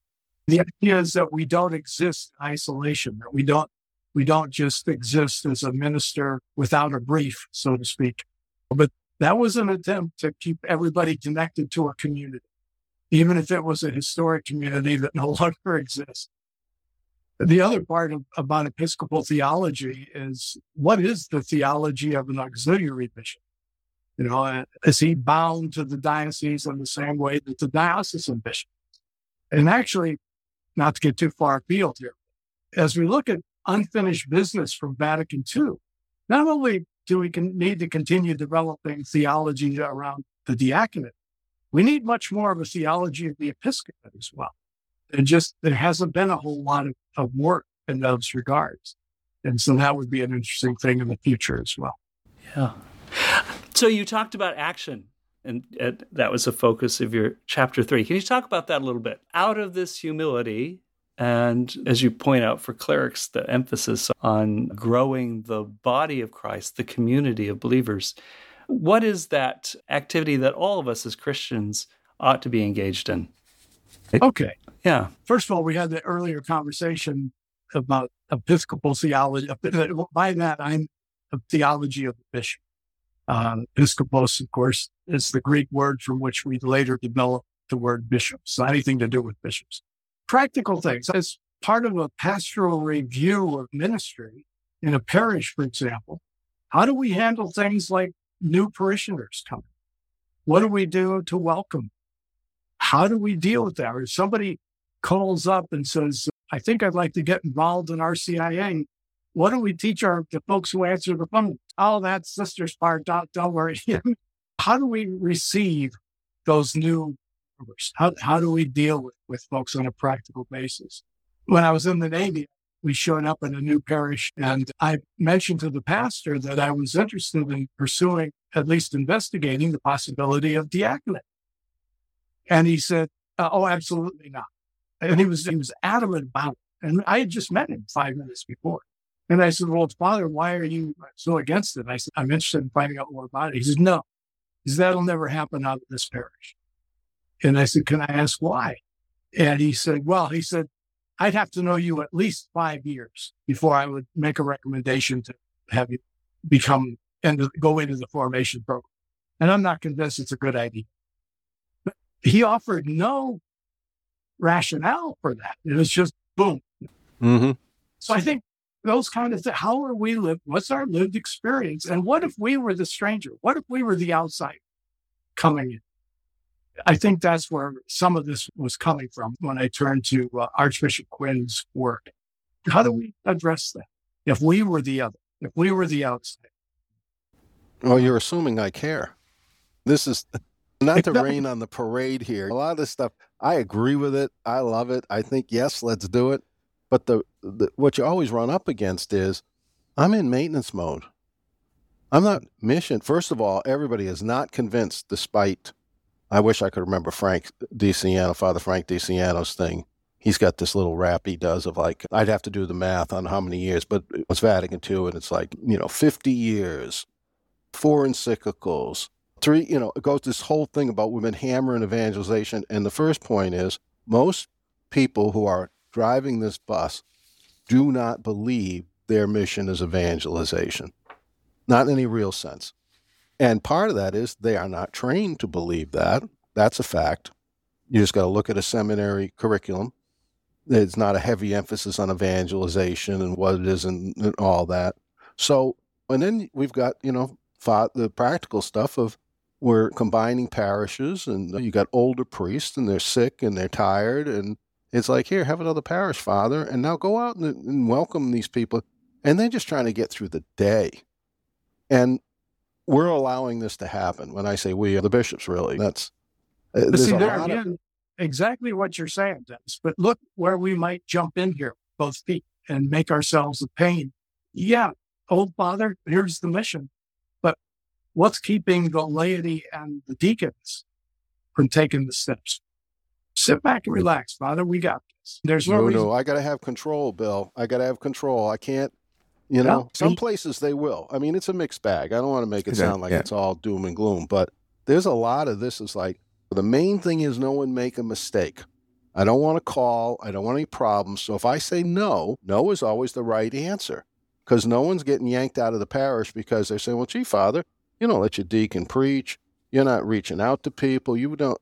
The idea is that we don't exist in isolation, that we don't, we don't just exist as a minister without a brief, so to speak. But that was an attempt to keep everybody connected to a community, even if it was a historic community that no longer exists. The other part of, about Episcopal theology is what is the theology of an auxiliary bishop? You know, uh, is he bound to the diocese in the same way that the diocesan bishop? And actually, not to get too far afield here, as we look at unfinished business from Vatican II, not only do we need to continue developing theology around the diaconate, we need much more of a theology of the episcopate as well. And just there hasn't been a whole lot of, of work in those regards. And so that would be an interesting thing in the future as well. Yeah. So you talked about action, and uh, that was a focus of your chapter three. Can you talk about that a little bit? Out of this humility, and as you point out for clerics, the emphasis on growing the body of Christ, the community of believers. What is that activity that all of us as Christians ought to be engaged in? Okay. Yeah. First of all, we had the earlier conversation about Episcopal theology. By that, I'm a theology of the bishop. Um, episkopos, of course, is the Greek word from which we later developed the word bishops, so anything to do with bishops. Practical things. As part of a pastoral review of ministry in a parish, for example, how do we handle things like new parishioners coming? What do we do to welcome? How do we deal with that? Or if somebody calls up and says, I think I'd like to get involved in RCIA, what do we teach our the folks who answer the phone? Oh, that's sister's part. Don't, don't worry. how do we receive those new members? How, how do we deal with, with folks on a practical basis? When I was in the Navy, we showed up in a new parish and I mentioned to the pastor that I was interested in pursuing, at least investigating the possibility of diaconate. And he said, uh, Oh, absolutely not. And he was, he was adamant about it. And I had just met him five minutes before. And I said, Well, Father, why are you so against it? And I said, I'm interested in finding out more about it. He says, No, he says, that'll never happen out of this parish. And I said, Can I ask why? And he said, Well, he said, I'd have to know you at least five years before I would make a recommendation to have you become and go into the formation program. And I'm not convinced it's a good idea. But he offered no rationale for that. It was just boom. Mm-hmm. So I think those kind of things, how are we live? What's our lived experience? And what if we were the stranger? What if we were the outside coming in? I think that's where some of this was coming from when I turned to uh, Archbishop Quinn's work. How do we address that? If we were the other, if we were the outside. Well, you're assuming I care. This is not to rain on the parade here. A lot of this stuff, I agree with it. I love it. I think, yes, let's do it. But the, the what you always run up against is I'm in maintenance mode. I'm not mission. First of all, everybody is not convinced, despite I wish I could remember Frank DeSiano, Father Frank DeSiano's thing. He's got this little rap he does of like, I'd have to do the math on how many years, but it's Vatican II, and it's like, you know, 50 years, four encyclicals, three, you know, it goes this whole thing about we've hammering evangelization. And the first point is most people who are driving this bus do not believe their mission is evangelization, not in any real sense. And part of that is they are not trained to believe that. That's a fact. You just got to look at a seminary curriculum. It's not a heavy emphasis on evangelization and what it is and, and all that. So, and then we've got, you know, the practical stuff of we're combining parishes and you got older priests and they're sick and they're tired. And it's like, here, have another parish father and now go out and, and welcome these people. And they're just trying to get through the day. And we're allowing this to happen. When I say we, the bishops really. That's uh, see, there again, of... exactly what you're saying, Dennis. But look where we might jump in here, both feet, and make ourselves a pain. Yeah, old father, here's the mission. But what's keeping the laity and the deacons from taking the steps? Sit back and relax, Father. We got this. There's no, no reason. No, I got to have control, Bill. I got to have control. I can't you know, some places they will. I mean, it's a mixed bag. I don't want to make it sound like yeah. it's all doom and gloom, but there's a lot of this is like the main thing is no one make a mistake. I don't want to call. I don't want any problems. So if I say no, no is always the right answer because no one's getting yanked out of the parish because they say, well, gee, Father, you don't let your deacon preach. You're not reaching out to people. You don't.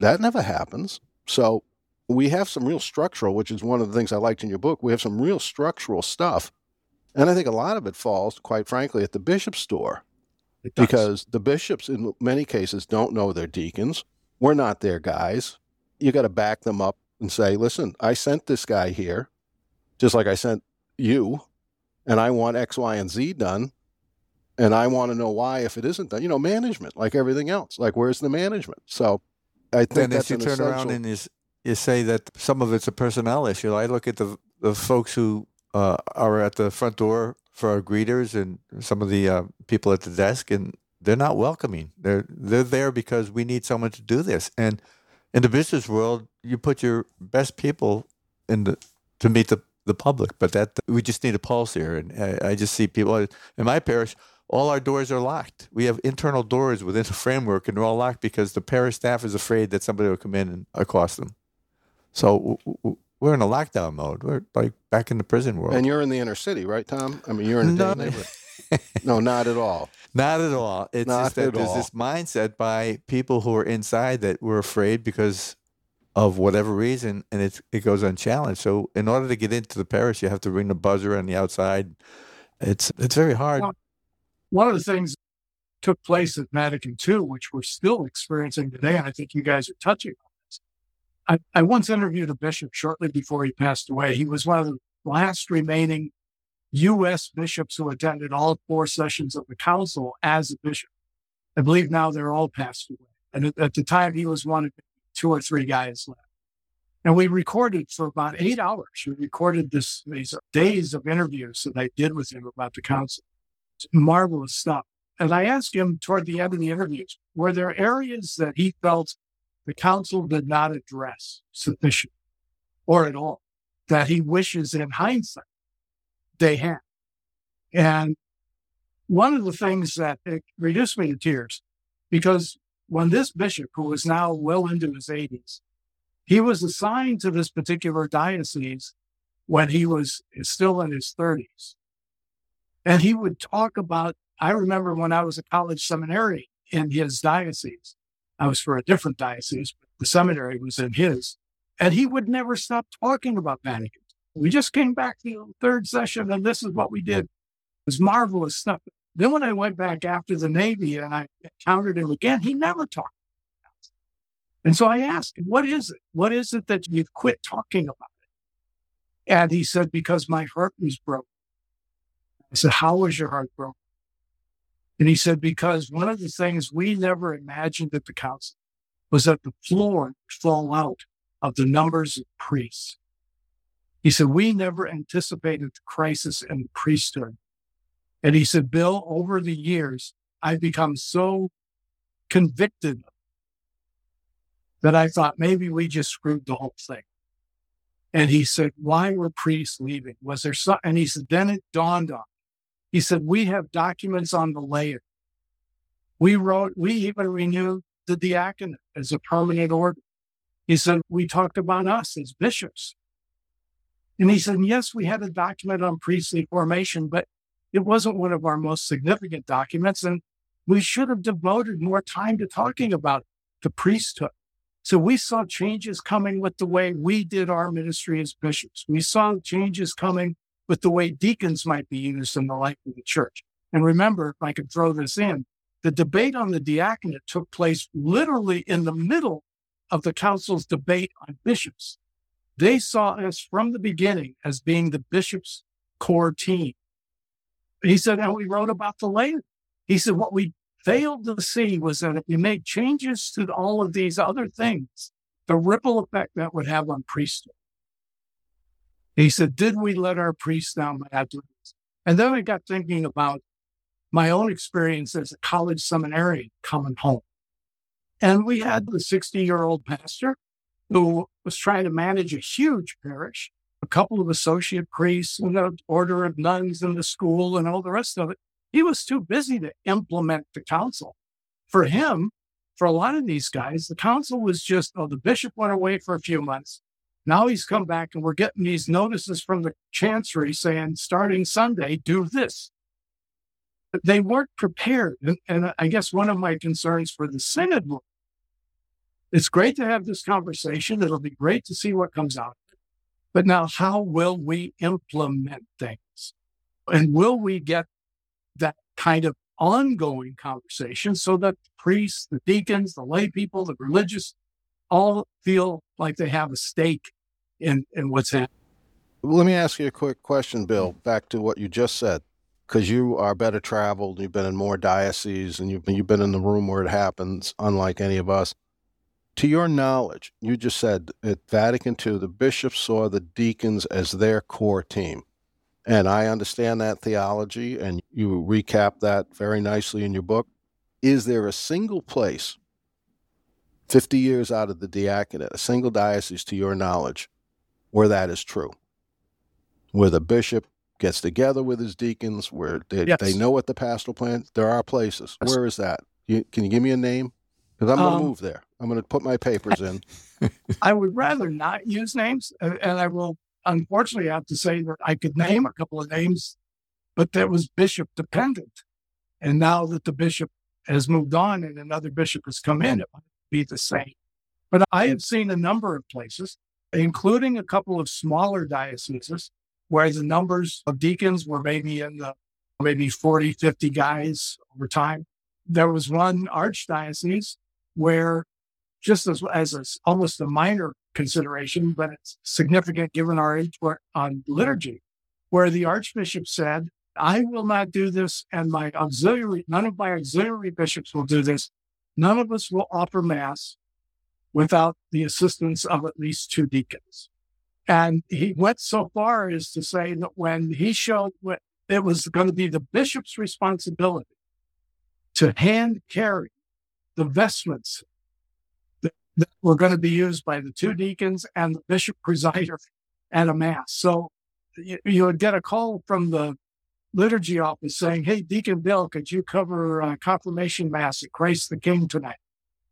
That never happens. So we have some real structural, which is one of the things I liked in your book. We have some real structural stuff and I think a lot of it falls, quite frankly, at the bishop's door. Because the bishops, in many cases, don't know their deacons. We're not their guys. You got to back them up and say, listen, I sent this guy here, just like I sent you, and I want X, Y, and Z done. And I want to know why if it isn't done. You know, management, like everything else. Like, where's the management? So I think then that's you turn essential... around and you, you say that some of it's a personnel issue. I look at the the folks who uh, are at the front door for our greeters and some of the uh, people at the desk, and they're not welcoming. They're they're there because we need someone to do this. And in the business world, you put your best people in the to meet the the public, but that we just need a pulse here. And I, I just see people in my parish. All our doors are locked. We have internal doors within the framework, and they're all locked because the parish staff is afraid that somebody will come in and accost them. So we're in a lockdown mode. We're like back in the prison world. And you're in the inner city, right, Tom? I mean, you're in a no, neighborhood. no, not at all. Not at all. It's not just that there's all. this mindset by people who are inside that we're afraid because of whatever reason, and it it goes unchallenged. So, in order to get into the parish, you have to ring the buzzer on the outside. It's it's very hard. Well, one of the things took place at Vatican II, which we're still experiencing today, and I think you guys are touching on I, I once interviewed a bishop shortly before he passed away. He was one of the last remaining U.S. bishops who attended all four sessions of the council as a bishop. I believe now they're all passed away. And at, at the time, he was one of two or three guys left. And we recorded for about eight hours. We recorded this, these days of interviews that I did with him about the council. Marvelous stuff. And I asked him toward the end of the interviews, were there areas that he felt the council did not address sufficient or at all that he wishes in hindsight they had. And one of the things that reduced me to tears, because when this bishop, who was now well into his 80s, he was assigned to this particular diocese when he was still in his 30s. And he would talk about, I remember when I was a college seminary in his diocese, I was for a different diocese, but the seminary was in his. And he would never stop talking about Vatican. We just came back to the third session and this is what we did. It was marvelous stuff. Then when I went back after the Navy and I encountered him again, he never talked. And so I asked him, what is it? What is it that you've quit talking about it? And he said, because my heart was broken. I said, how was your heart broken? And he said, because one of the things we never imagined at the council was that the floor would fall out of the numbers of priests. He said, we never anticipated the crisis in the priesthood. And he said, Bill, over the years, I've become so convicted that I thought maybe we just screwed the whole thing. And he said, why were priests leaving? Was there some, and he said, then it dawned on he said, we have documents on the layer. We wrote, we even renewed the diaconate as a permanent order. He said, we talked about us as bishops. And he said, yes, we had a document on priestly formation, but it wasn't one of our most significant documents. And we should have devoted more time to talking about the priesthood. So we saw changes coming with the way we did our ministry as bishops. We saw changes coming with the way deacons might be used in the life of the church. And remember, if I could throw this in, the debate on the diaconate took place literally in the middle of the council's debate on bishops. They saw us from the beginning as being the bishop's core team. He said, and we wrote about the laity. He said, what we failed to see was that if we made changes to all of these other things, the ripple effect that would have on priesthood. He said, Did we let our priests down by doing this? And then I got thinking about my own experience as a college seminarian coming home. And we had the 60 year old pastor who was trying to manage a huge parish, a couple of associate priests and an order of nuns in the school and all the rest of it. He was too busy to implement the council. For him, for a lot of these guys, the council was just, oh, the bishop went away for a few months. Now he's come back and we're getting these notices from the chancery saying, starting Sunday, do this. But they weren't prepared. And, and I guess one of my concerns for the synod was it's great to have this conversation. It'll be great to see what comes out. But now, how will we implement things? And will we get that kind of ongoing conversation so that the priests, the deacons, the lay people, the religious all feel like they have a stake in what's happening. Let me ask you a quick question, Bill, back to what you just said, because you are better traveled, you've been in more dioceses, and you've been, you've been in the room where it happens, unlike any of us. To your knowledge, you just said at Vatican II, the bishops saw the deacons as their core team. And I understand that theology, and you recap that very nicely in your book. Is there a single place 50 years out of the diaconate, a single diocese to your knowledge, where that is true, where the bishop gets together with his deacons, where they, yes. they know what the pastoral plan. There are places. Yes. Where is that? You, can you give me a name? Because I'm going to um, move there. I'm going to put my papers in. I would rather not use names, and I will unfortunately have to say that I could name a couple of names, but that was bishop dependent. And now that the bishop has moved on and another bishop has come in, it might be the same. But I have seen a number of places, including a couple of smaller dioceses, where the numbers of deacons were maybe in the maybe 40, 50 guys over time. There was one archdiocese where just as, as a, almost a minor consideration, but it's significant given our input on liturgy, where the archbishop said, I will not do this, and my auxiliary, none of my auxiliary bishops will do this none of us will offer Mass without the assistance of at least two deacons. And he went so far as to say that when he showed what it was going to be the bishop's responsibility to hand carry the vestments that, that were going to be used by the two deacons and the bishop presider at a mass. So you, you would get a call from the liturgy office saying, Hey, Deacon Bill, could you cover uh, confirmation mass at Christ the King tonight?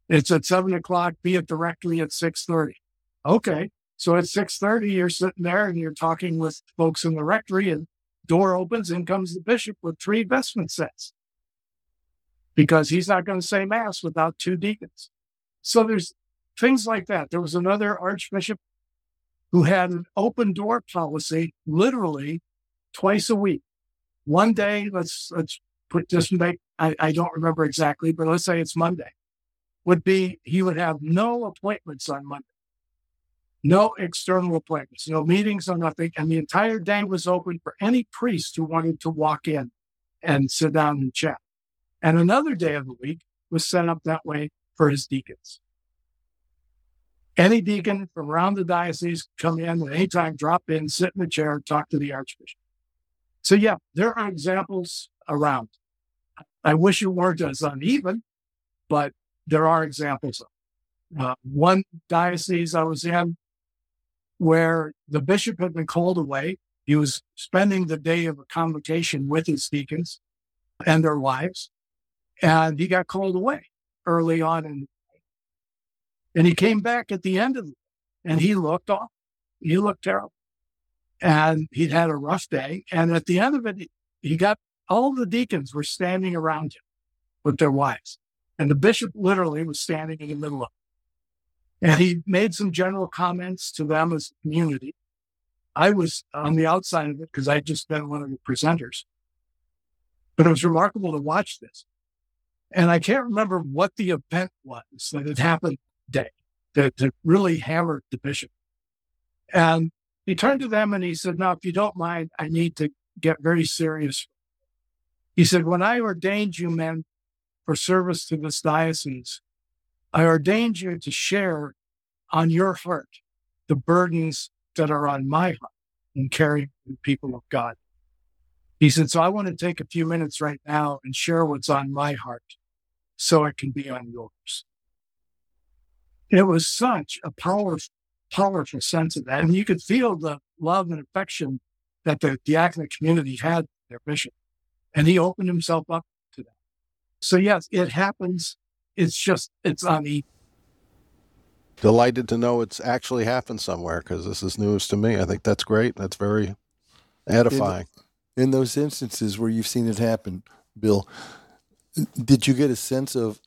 It's at seven o'clock. Be at the rectory at 630. Okay. So at 630, you're sitting there and you're talking with folks in the rectory and door opens and comes the bishop with three vestment sets because he's not going to say mass without two deacons. So there's things like that. There was another archbishop who had an open door policy literally twice a week. One day, let's let's put this make I, I don't remember exactly, but let's say it's Monday, would be he would have no appointments on Monday. No external appointments, no meetings, no nothing. And the entire day was open for any priest who wanted to walk in and sit down and chat. And another day of the week was set up that way for his deacons. Any deacon from around the diocese come in at any time, drop in, sit in the chair, talk to the archbishop. So yeah, there are examples around. I wish it weren't as uneven, but there are examples. Uh, one diocese I was in where the bishop had been called away. He was spending the day of a convocation with his deacons and their wives, and he got called away early on in and he came back at the end of it and he looked off. He looked terrible. And he'd had a rough day. And at the end of it, he got all the deacons were standing around him with their wives. And the bishop literally was standing in the middle of it. And he made some general comments to them as a community. I was on the outside of it because I'd just been one of the presenters. But it was remarkable to watch this. And I can't remember what the event was that had happened day that, that really hammered the bishop. And he turned to them and he said, Now, if you don't mind, I need to get very serious. He said, When I ordained you men for service to this diocese, I ordained you to share on your heart the burdens that are on my heart caring for the people of God. He said, So I want to take a few minutes right now and share what's on my heart so it can be on yours. It was such a powerful, powerful sense of that. And you could feel the love and affection that the diaconate community had their bishop. And he opened himself up. So yes, it happens. It's just, it's uneven. Delighted to know it's actually happened somewhere because this is news to me. I think that's great. That's very edifying. In, in those instances where you've seen it happen, Bill, did you get a sense of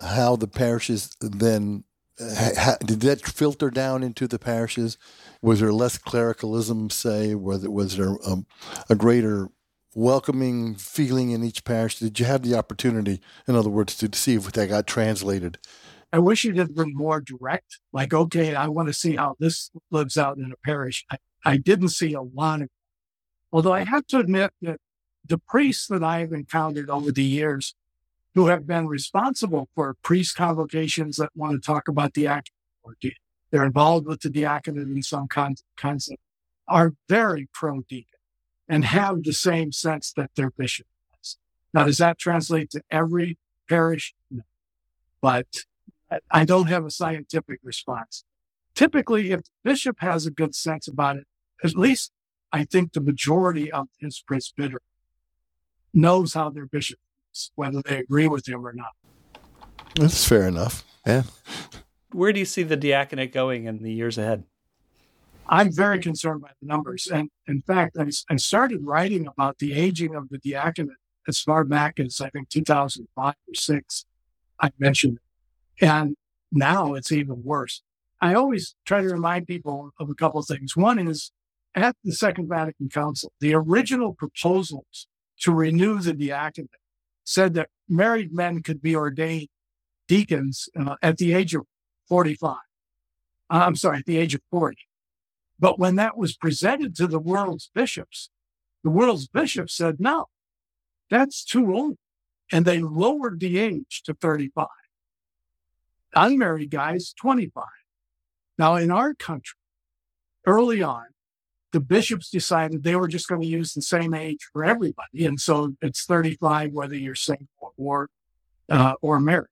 how the parishes then did that filter down into the parishes? Was there less clericalism, say? Was there, was there um, a greater welcoming feeling in each parish? Did you have the opportunity, in other words, to see if that got translated? I wish it had been more direct. Like, okay, I want to see how this lives out in a parish. I, I didn't see a lot of, although I have to admit that the priests that I've encountered over the years who have been responsible for priest convocations that want to talk about diaconate or they're involved with the diaconate in some con- concept are very pro deacon and have the same sense that their bishop has. Now, does that translate to every parish? No. But I don't have a scientific response. Typically, if the bishop has a good sense about it, at least I think the majority of his presbytery knows how their bishop is, whether they agree with him or not. That's fair enough. Yeah. Where do you see the diaconate going in the years ahead? I'm very concerned by the numbers. And in fact, I, I started writing about the aging of the diaconate as far back as I think 2005 or six. I mentioned it. And now it's even worse. I always try to remind people of a couple of things. One is at the Second Vatican Council, the original proposals to renew the diaconate said that married men could be ordained deacons uh, at the age of 45. Uh, I'm sorry, at the age of 40. But when that was presented to the world's bishops, the world's bishops said, no, that's too old. And they lowered the age to 35. Unmarried guys, 25. Now, in our country, early on, the bishops decided they were just going to use the same age for everybody. And so it's 35, whether you're single or, uh, or married.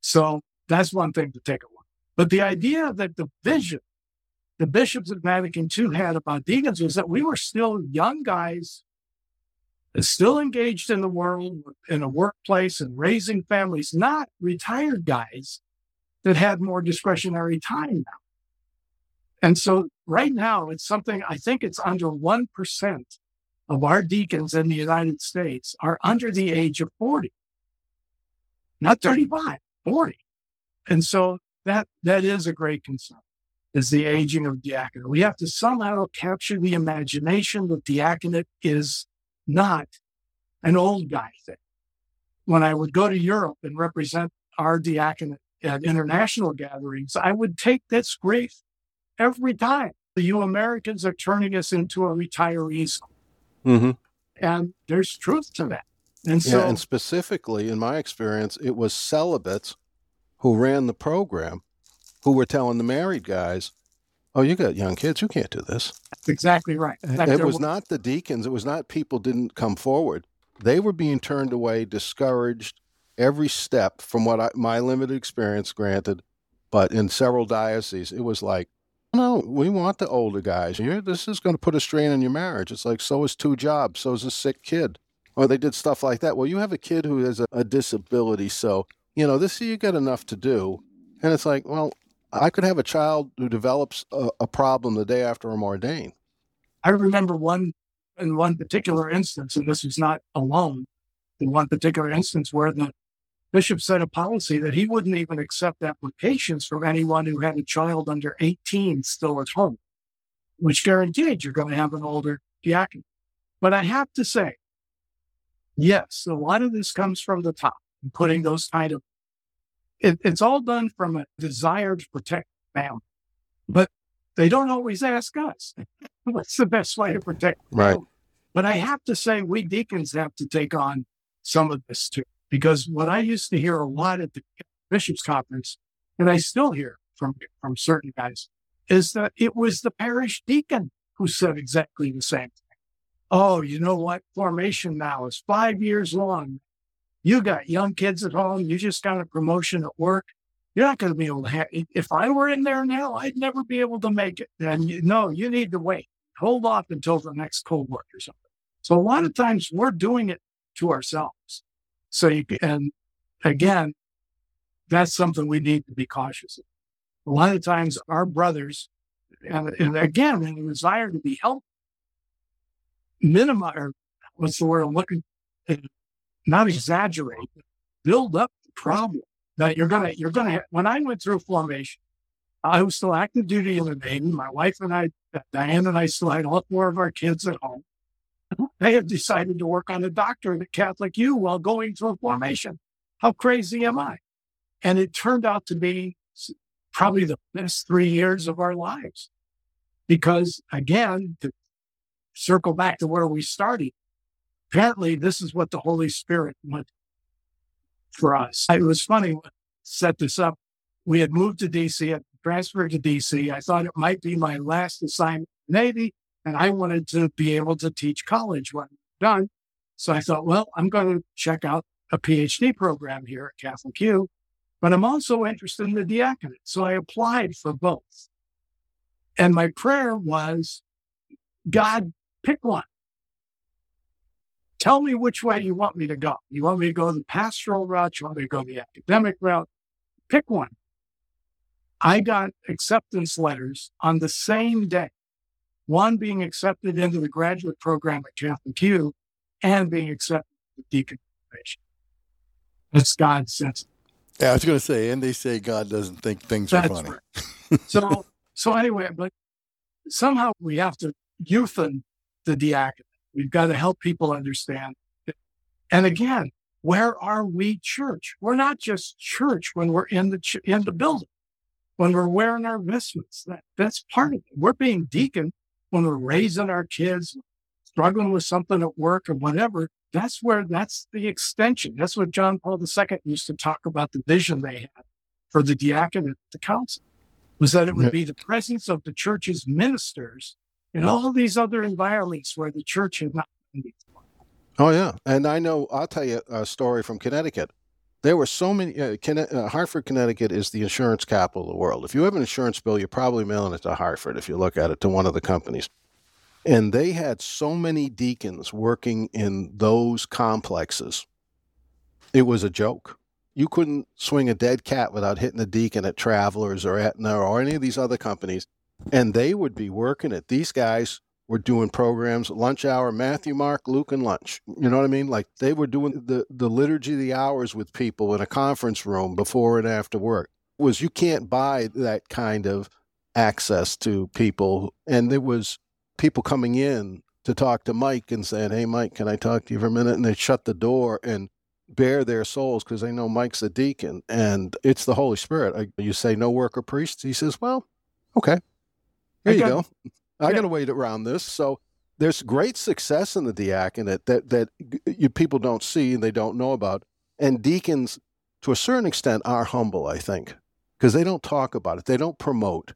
So that's one thing to take away. But the idea that the vision the bishops of Vatican II had about deacons was that we were still young guys, still engaged in the world, in a workplace and raising families, not retired guys that had more discretionary time now. And so right now, it's something I think it's under 1% of our deacons in the United States are under the age of 40, not 35, 40. And so that, that is a great concern is the aging of diaconate. We have to somehow capture the imagination that diaconate is not an old guy thing. When I would go to Europe and represent our diaconate at international gatherings, I would take this grief every time. The you Americans are turning us into a retirees. Mm-hmm. And there's truth to that. And so, yeah, and specifically in my experience, it was celibates who ran the program who were telling the married guys, "Oh, you got young kids, you can't do this." That's exactly right. Fact, it was not the deacons. It was not people didn't come forward. They were being turned away, discouraged every step. From what I, my limited experience, granted, but in several dioceses, it was like, no, we want the older guys. Here, this is going to put a strain on your marriage. It's like so is two jobs, so is a sick kid. Or they did stuff like that. Well, you have a kid who has a, a disability, so you know this. You got enough to do, and it's like, well, I could have a child who develops a, a problem the day after I'm ordained. I remember one in one particular instance, and this was not alone, in one particular instance where the bishop set a policy that he wouldn't even accept applications from anyone who had a child under 18 still at home, which guaranteed you're going to have an older diaconate. But I have to say, yes, a lot of this comes from the top, putting those kind of it, it's all done from a desire to protect family, but they don't always ask us what's the best way to protect. Right. Family. But I have to say, we deacons have to take on some of this too, because what I used to hear a lot at the bishops' conference, and I still hear from from certain guys, is that it was the parish deacon who said exactly the same thing. Oh, you know what? Formation now is five years long. You got young kids at home. You just got a promotion at work. You're not going to be able to have, if I were in there now, I'd never be able to make it. And you, no, you need to wait. Hold off until the next cohort or something. So a lot of times we're doing it to ourselves. So you and again, that's something we need to be cautious of. A lot of times our brothers, and, and again, in the desire to be helped, minimize, what's the word I'm looking, not exaggerate, build up the problem that you're gonna you're gonna. When I went through formation, I was still active duty in the Navy. My wife and I, Diane and I, still had a lot more of our kids at home. They have decided to work on a doctorate at Catholic U while going through formation. How crazy am I? And it turned out to be probably the best three years of our lives. Because again, to circle back to where we started, apparently this is what the Holy Spirit wanted for us. It was funny, set this up. We had moved to DC, had transferred to DC. I thought it might be my last assignment in the Navy, and I wanted to be able to teach college when I'm done. So I thought, well, I'm going to check out a PhD program here at Catholic U, but I'm also interested in the diaconate. So I applied for both. And my prayer was, God, pick one. Tell me which way you want me to go. You want me to go the pastoral route? You want me to go the academic route? Pick one. I got acceptance letters on the same day, one being accepted into the graduate program at Catholic U and being accepted to deacon formation. It's God's sense. Yeah, I was going to say, and they say God doesn't think things That's are funny. Right. so, so anyway, but somehow we have to youthen the diaconate. We've got to help people understand. And again, where are we church? We're not just church when we're in the ch- in the building, when we're wearing our vestments. That, that's part of it. We're being deacon when we're raising our kids, struggling with something at work or whatever. That's where that's the extension. That's what John Paul II used to talk about the vision they had for the diaconate, the council, was that it would be the presence of the church's ministers in all these other environments where the church had not been. Oh yeah, and I know. I'll tell you a story from Connecticut. There were so many. Uh, uh, Hartford, Connecticut is the insurance capital of the world. If you have an insurance bill, you're probably mailing it to Hartford if you look at it to one of the companies. And they had so many deacons working in those complexes. It was a joke. You couldn't swing a dead cat without hitting a deacon at Travelers or Aetna or any of these other companies. And they would be working it. These guys were doing programs, lunch hour, Matthew, Mark, Luke, and lunch. You know what I mean? Like they were doing the, the liturgy of the hours with people in a conference room before and after work. Was you can't buy that kind of access to people. And there was people coming in to talk to Mike and saying, Hey Mike, can I talk to you for a minute? And they shut the door and bare their souls because they know Mike's a deacon and it's the Holy Spirit. You say no worker priest. He says, Well, okay. Here you go. I yeah. got to wait around this. So there's great success in the diaconate that that you, people don't see and they don't know about. And deacons, to a certain extent, are humble. I think because they don't talk about it. They don't promote.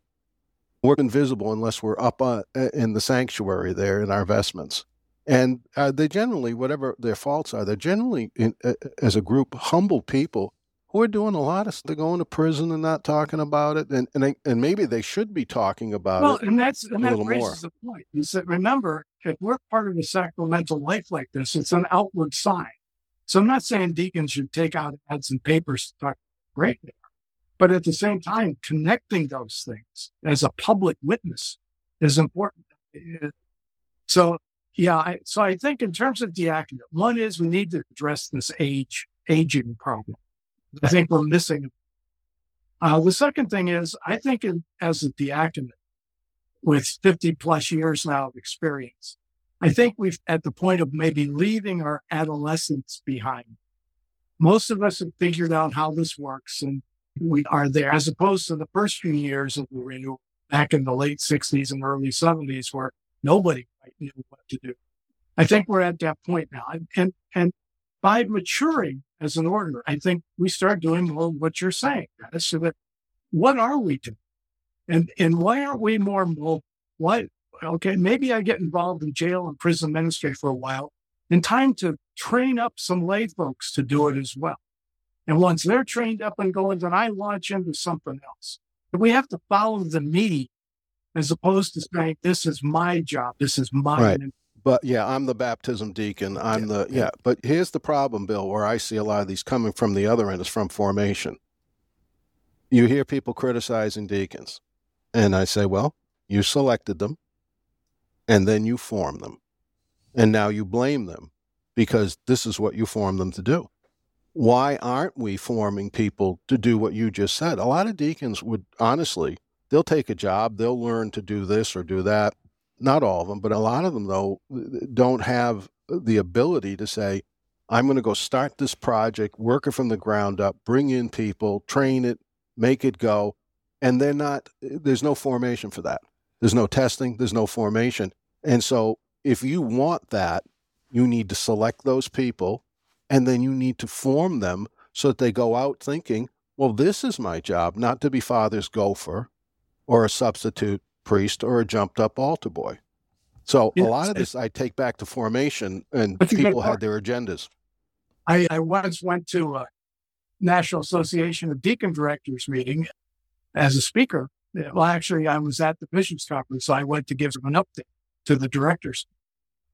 We're invisible unless we're up uh, in the sanctuary there in our vestments. And uh, they generally, whatever their faults are, they're generally, in, uh, as a group, humble people who are doing a lot of they're going to prison and not talking about it and and, and maybe they should be talking about well, it and that's and that raises more. the point is that remember if we're part of a sacramental life like this it's an outward sign. So i'm not saying deacons should take out ads and papers to talk great but at the same time connecting those things as a public witness is important. So yeah I, so i think in terms of diaconate one is we need to address this age aging problem I think we're missing. Uh, the second thing is, I think in, as a diaconate with 50 plus years now of experience, I think we've at the point of maybe leaving our adolescence behind. Most of us have figured out how this works and we are there as opposed to the first few years of the renewal back in the late 60s and early 70s where nobody quite knew what to do. I think we're at that point now. And, and by maturing as an order, I think we start doing well, what you're saying. So that what are we doing? And and why aren't we more well, what okay, maybe I get involved in jail and prison ministry for a while, in time to train up some lay folks to do it as well. And once they're trained up and going, then I launch into something else. But we have to follow the me as opposed to saying, this is my job, this is mine. Right. But yeah, I'm the baptism deacon. I'm yeah, the yeah. But here's the problem, Bill, where I see a lot of these coming from the other end is from formation. You hear people criticizing deacons, and I say, well, you selected them, and then you form them, and now you blame them because this is what you formed them to do. Why aren't we forming people to do what you just said? A lot of deacons would honestly, they'll take a job, they'll learn to do this or do that not all of them, but a lot of them, though, uh, don't have the ability to say, I'm going to go start this project, work it from the ground up, bring in people, train it, make it go. And they're not, uh, there's no formation for that. There's no testing, there's no formation. And so if you want that, you need to select those people and then you need to form them so that they go out thinking, well, this is my job, not to be father's gopher or a substitute priest or a jumped up altar boy. So a lot of this I take back to formation, and people had their agendas. I, I once went to a National Association of Deacon Directors meeting as a speaker. Well, actually, I was at the Bishops Conference, so I went to give an update to the directors.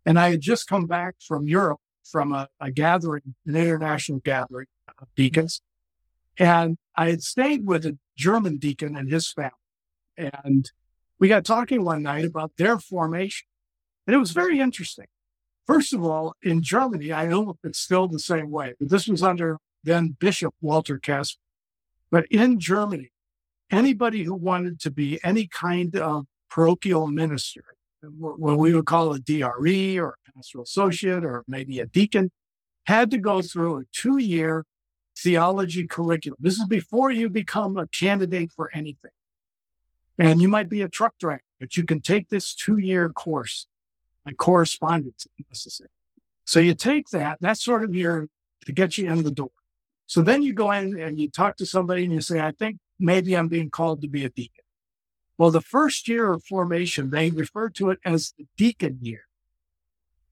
And I had just come back from Europe from a, a gathering, an international gathering of deacons. And I had stayed with a German deacon and his family. And we got talking one night about their formation. And it was very interesting. First of all, in Germany, I know it's still the same way, but this was under then Bishop Walter Kasper. But in Germany, anybody who wanted to be any kind of parochial minister, what we would call a DRE or a pastoral associate or maybe a deacon, had to go through a two year theology curriculum. This is before you become a candidate for anything. And you might be a truck driver, but you can take this two year course and correspondence if necessary. So you take that, that's sort of your to get you in the door. So then you go in and you talk to somebody and you say, I think maybe I'm being called to be a deacon. Well, the first year of formation, they refer to it as the deacon year.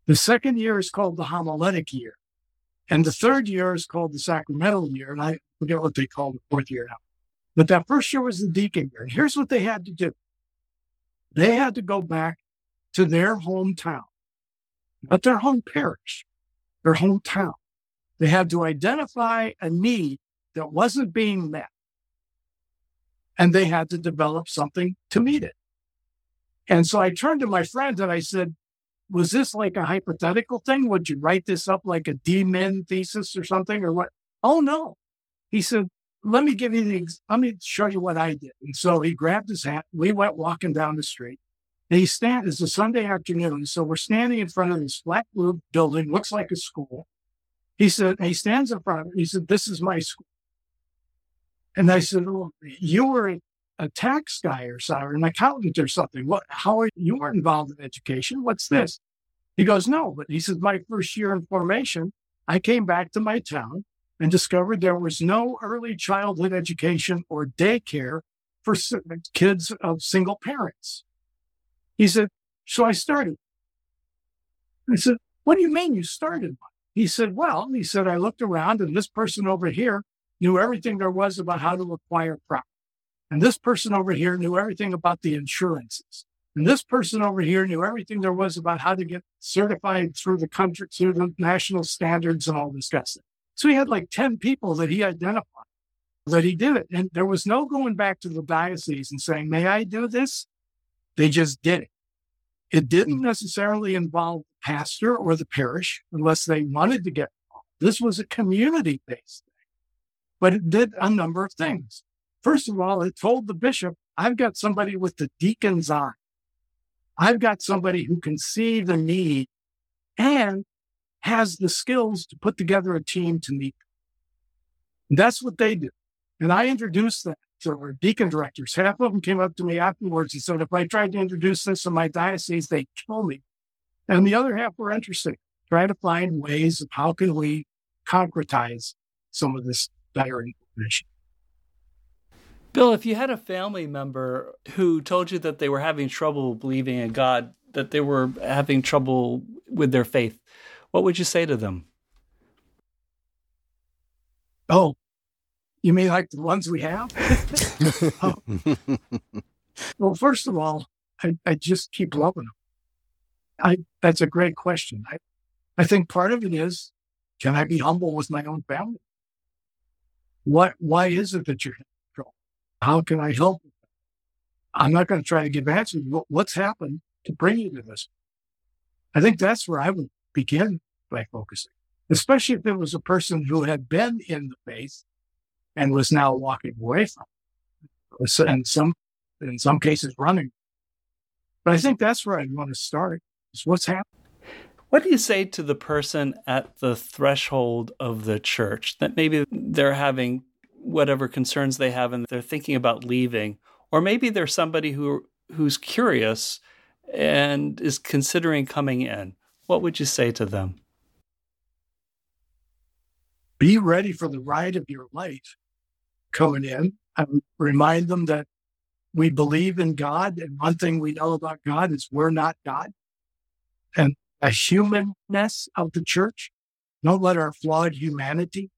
The second year is called the homiletic year. And the third year is called the sacramental year. And I forget what they call the fourth year now. But that first year was the deacon year. And here's what they had to do. They had to go back to their hometown, not their home parish, their hometown. They had to identify a need that wasn't being met. And they had to develop something to meet it. And so I turned to my friend and I said, was this like a hypothetical thing? Would you write this up like a D-Min thesis or something or what? Oh no. He said, let me give you the, let me show you what I did. And so he grabbed his hat. We went walking down the street and he stand, it's a Sunday afternoon. So we're standing in front of this flat roof building, looks like a school. He said, he stands in front of it. He said, this is my school. And I said, you were a tax guy or something, an accountant or something. What, how are you weren't involved in education? What's this? He goes, no, but he says, my first year in formation, I came back to my town and discovered there was no early childhood education or daycare for kids of single parents. He said, so I started. I said, what do you mean you started? He said, well, he said, I looked around and this person over here knew everything there was about how to acquire property. And this person over here knew everything about the insurances. And this person over here knew everything there was about how to get certified through the country, through the national standards and all this stuff. So he had like 10 people that he identified that he did it. And there was no going back to the diocese and saying, may I do this? They just did it. It didn't hmm. necessarily involve the pastor or the parish unless they wanted to get involved. This was a community based thing, but it did a number of things. First of all, it told the bishop, I've got somebody with the deacon's eye. I've got somebody who can see the need and has the skills to put together a team to meet. That's what they do. And I introduced that to our deacon directors. Half of them came up to me afterwards and said, if I tried to introduce this in my diocese, they'd kill me. And the other half were interested, trying to find ways of how can we concretize some of this better information. Bill, if you had a family member who told you that they were having trouble believing in God, that they were having trouble with their faith, what would you say to them? Oh, you mean like the ones we have? oh. Well, first of all, I, I just keep loving them. I, that's a great question. I, I think part of it is, can I be humble with my own family? What, why is it that you're how can I help? I'm not going to try to give answers. What's happened to bring you to this? I think that's where I would begin by focusing, especially if it was a person who had been in the faith and was now walking away from it, and some, in some cases, running. But I think that's where I'd want to start. Is what's happening. What do you say to the person at the threshold of the church that maybe they're having whatever concerns they have and they're thinking about leaving or maybe there's somebody who who's curious and is considering coming in what would you say to them? Be ready for the ride of your life coming in. I remind them that we believe in God and one thing we know about God is we're not God. And a humanness of the church don't let our flawed humanity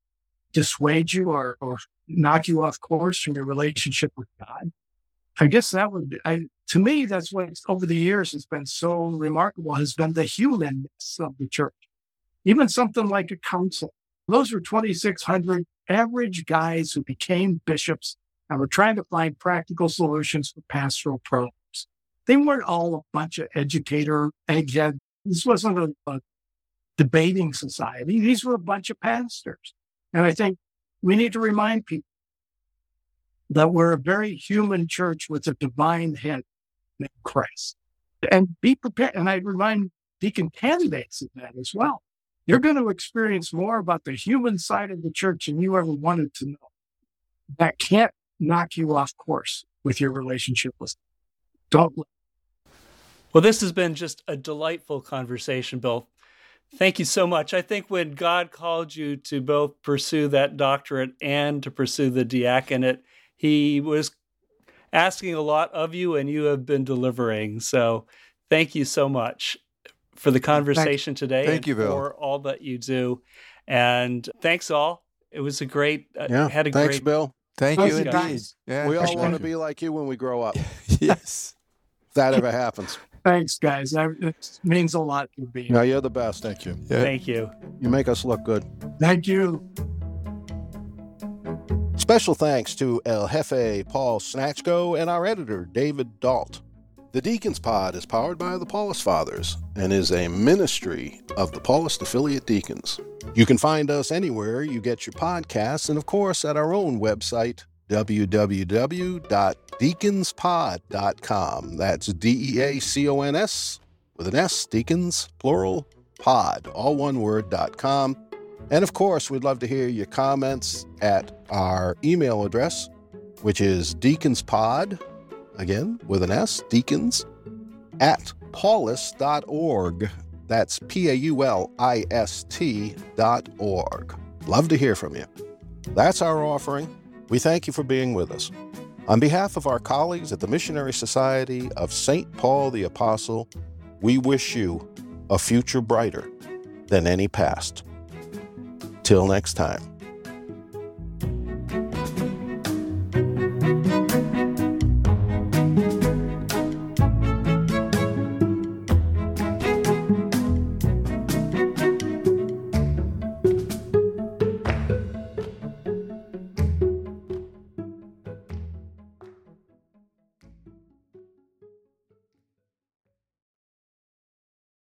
dissuade you or, or knock you off course from your relationship with God. I guess that would, I, to me, that's what over the years has been so remarkable has been the humanness of the church. Even something like a council. Those were 2,600 average guys who became bishops and were trying to find practical solutions for pastoral problems. They weren't all a bunch of educator egghead. This wasn't a, a debating society. These were a bunch of pastors. And I think we need to remind people that we're a very human church with a divine head named Christ. And be prepared. And I remind deacon candidates of that as well. You're going to experience more about the human side of the church than you ever wanted to know. That can't knock you off course with your relationship with. Don't. Well, this has been just a delightful conversation, Bill. Thank you so much. I think when God called you to both pursue that doctorate and to pursue the diaconate, he was asking a lot of you and you have been delivering. So thank you so much for the conversation today. Thank you, Bill. For all that you do. And thanks all. It was a great. Uh, Yeah. had a great Thanks, great. Bill. Thank you indeed. guys. Yeah, we all want to be like you when we grow up. yes. If that ever happens. Thanks, guys. I, it means a lot to be. No, you're the best. Thank you. Yeah. Thank you. You make us look good. Thank you. Special thanks to El Jefe Paul Snatchko and our editor, David Dalt. The Deacons Pod is powered by the Paulist Fathers and is a ministry of the Paulist Affiliate Deacons. You can find us anywhere you get your podcasts and, of course, at our own website, www.deaconspod.com. That's D E A C O N S with an S, Deacons, plural, pod, all one word, dot com. And of course, we'd love to hear your comments at our email address, which is deaconspod, again with an S, deacons, at paulist.org. That's P A U L I S T dot org. Love to hear from you. That's our offering. We thank you for being with us. On behalf of our colleagues at the Missionary Society of St. Paul the Apostle, we wish you a future brighter than any past. Till next time.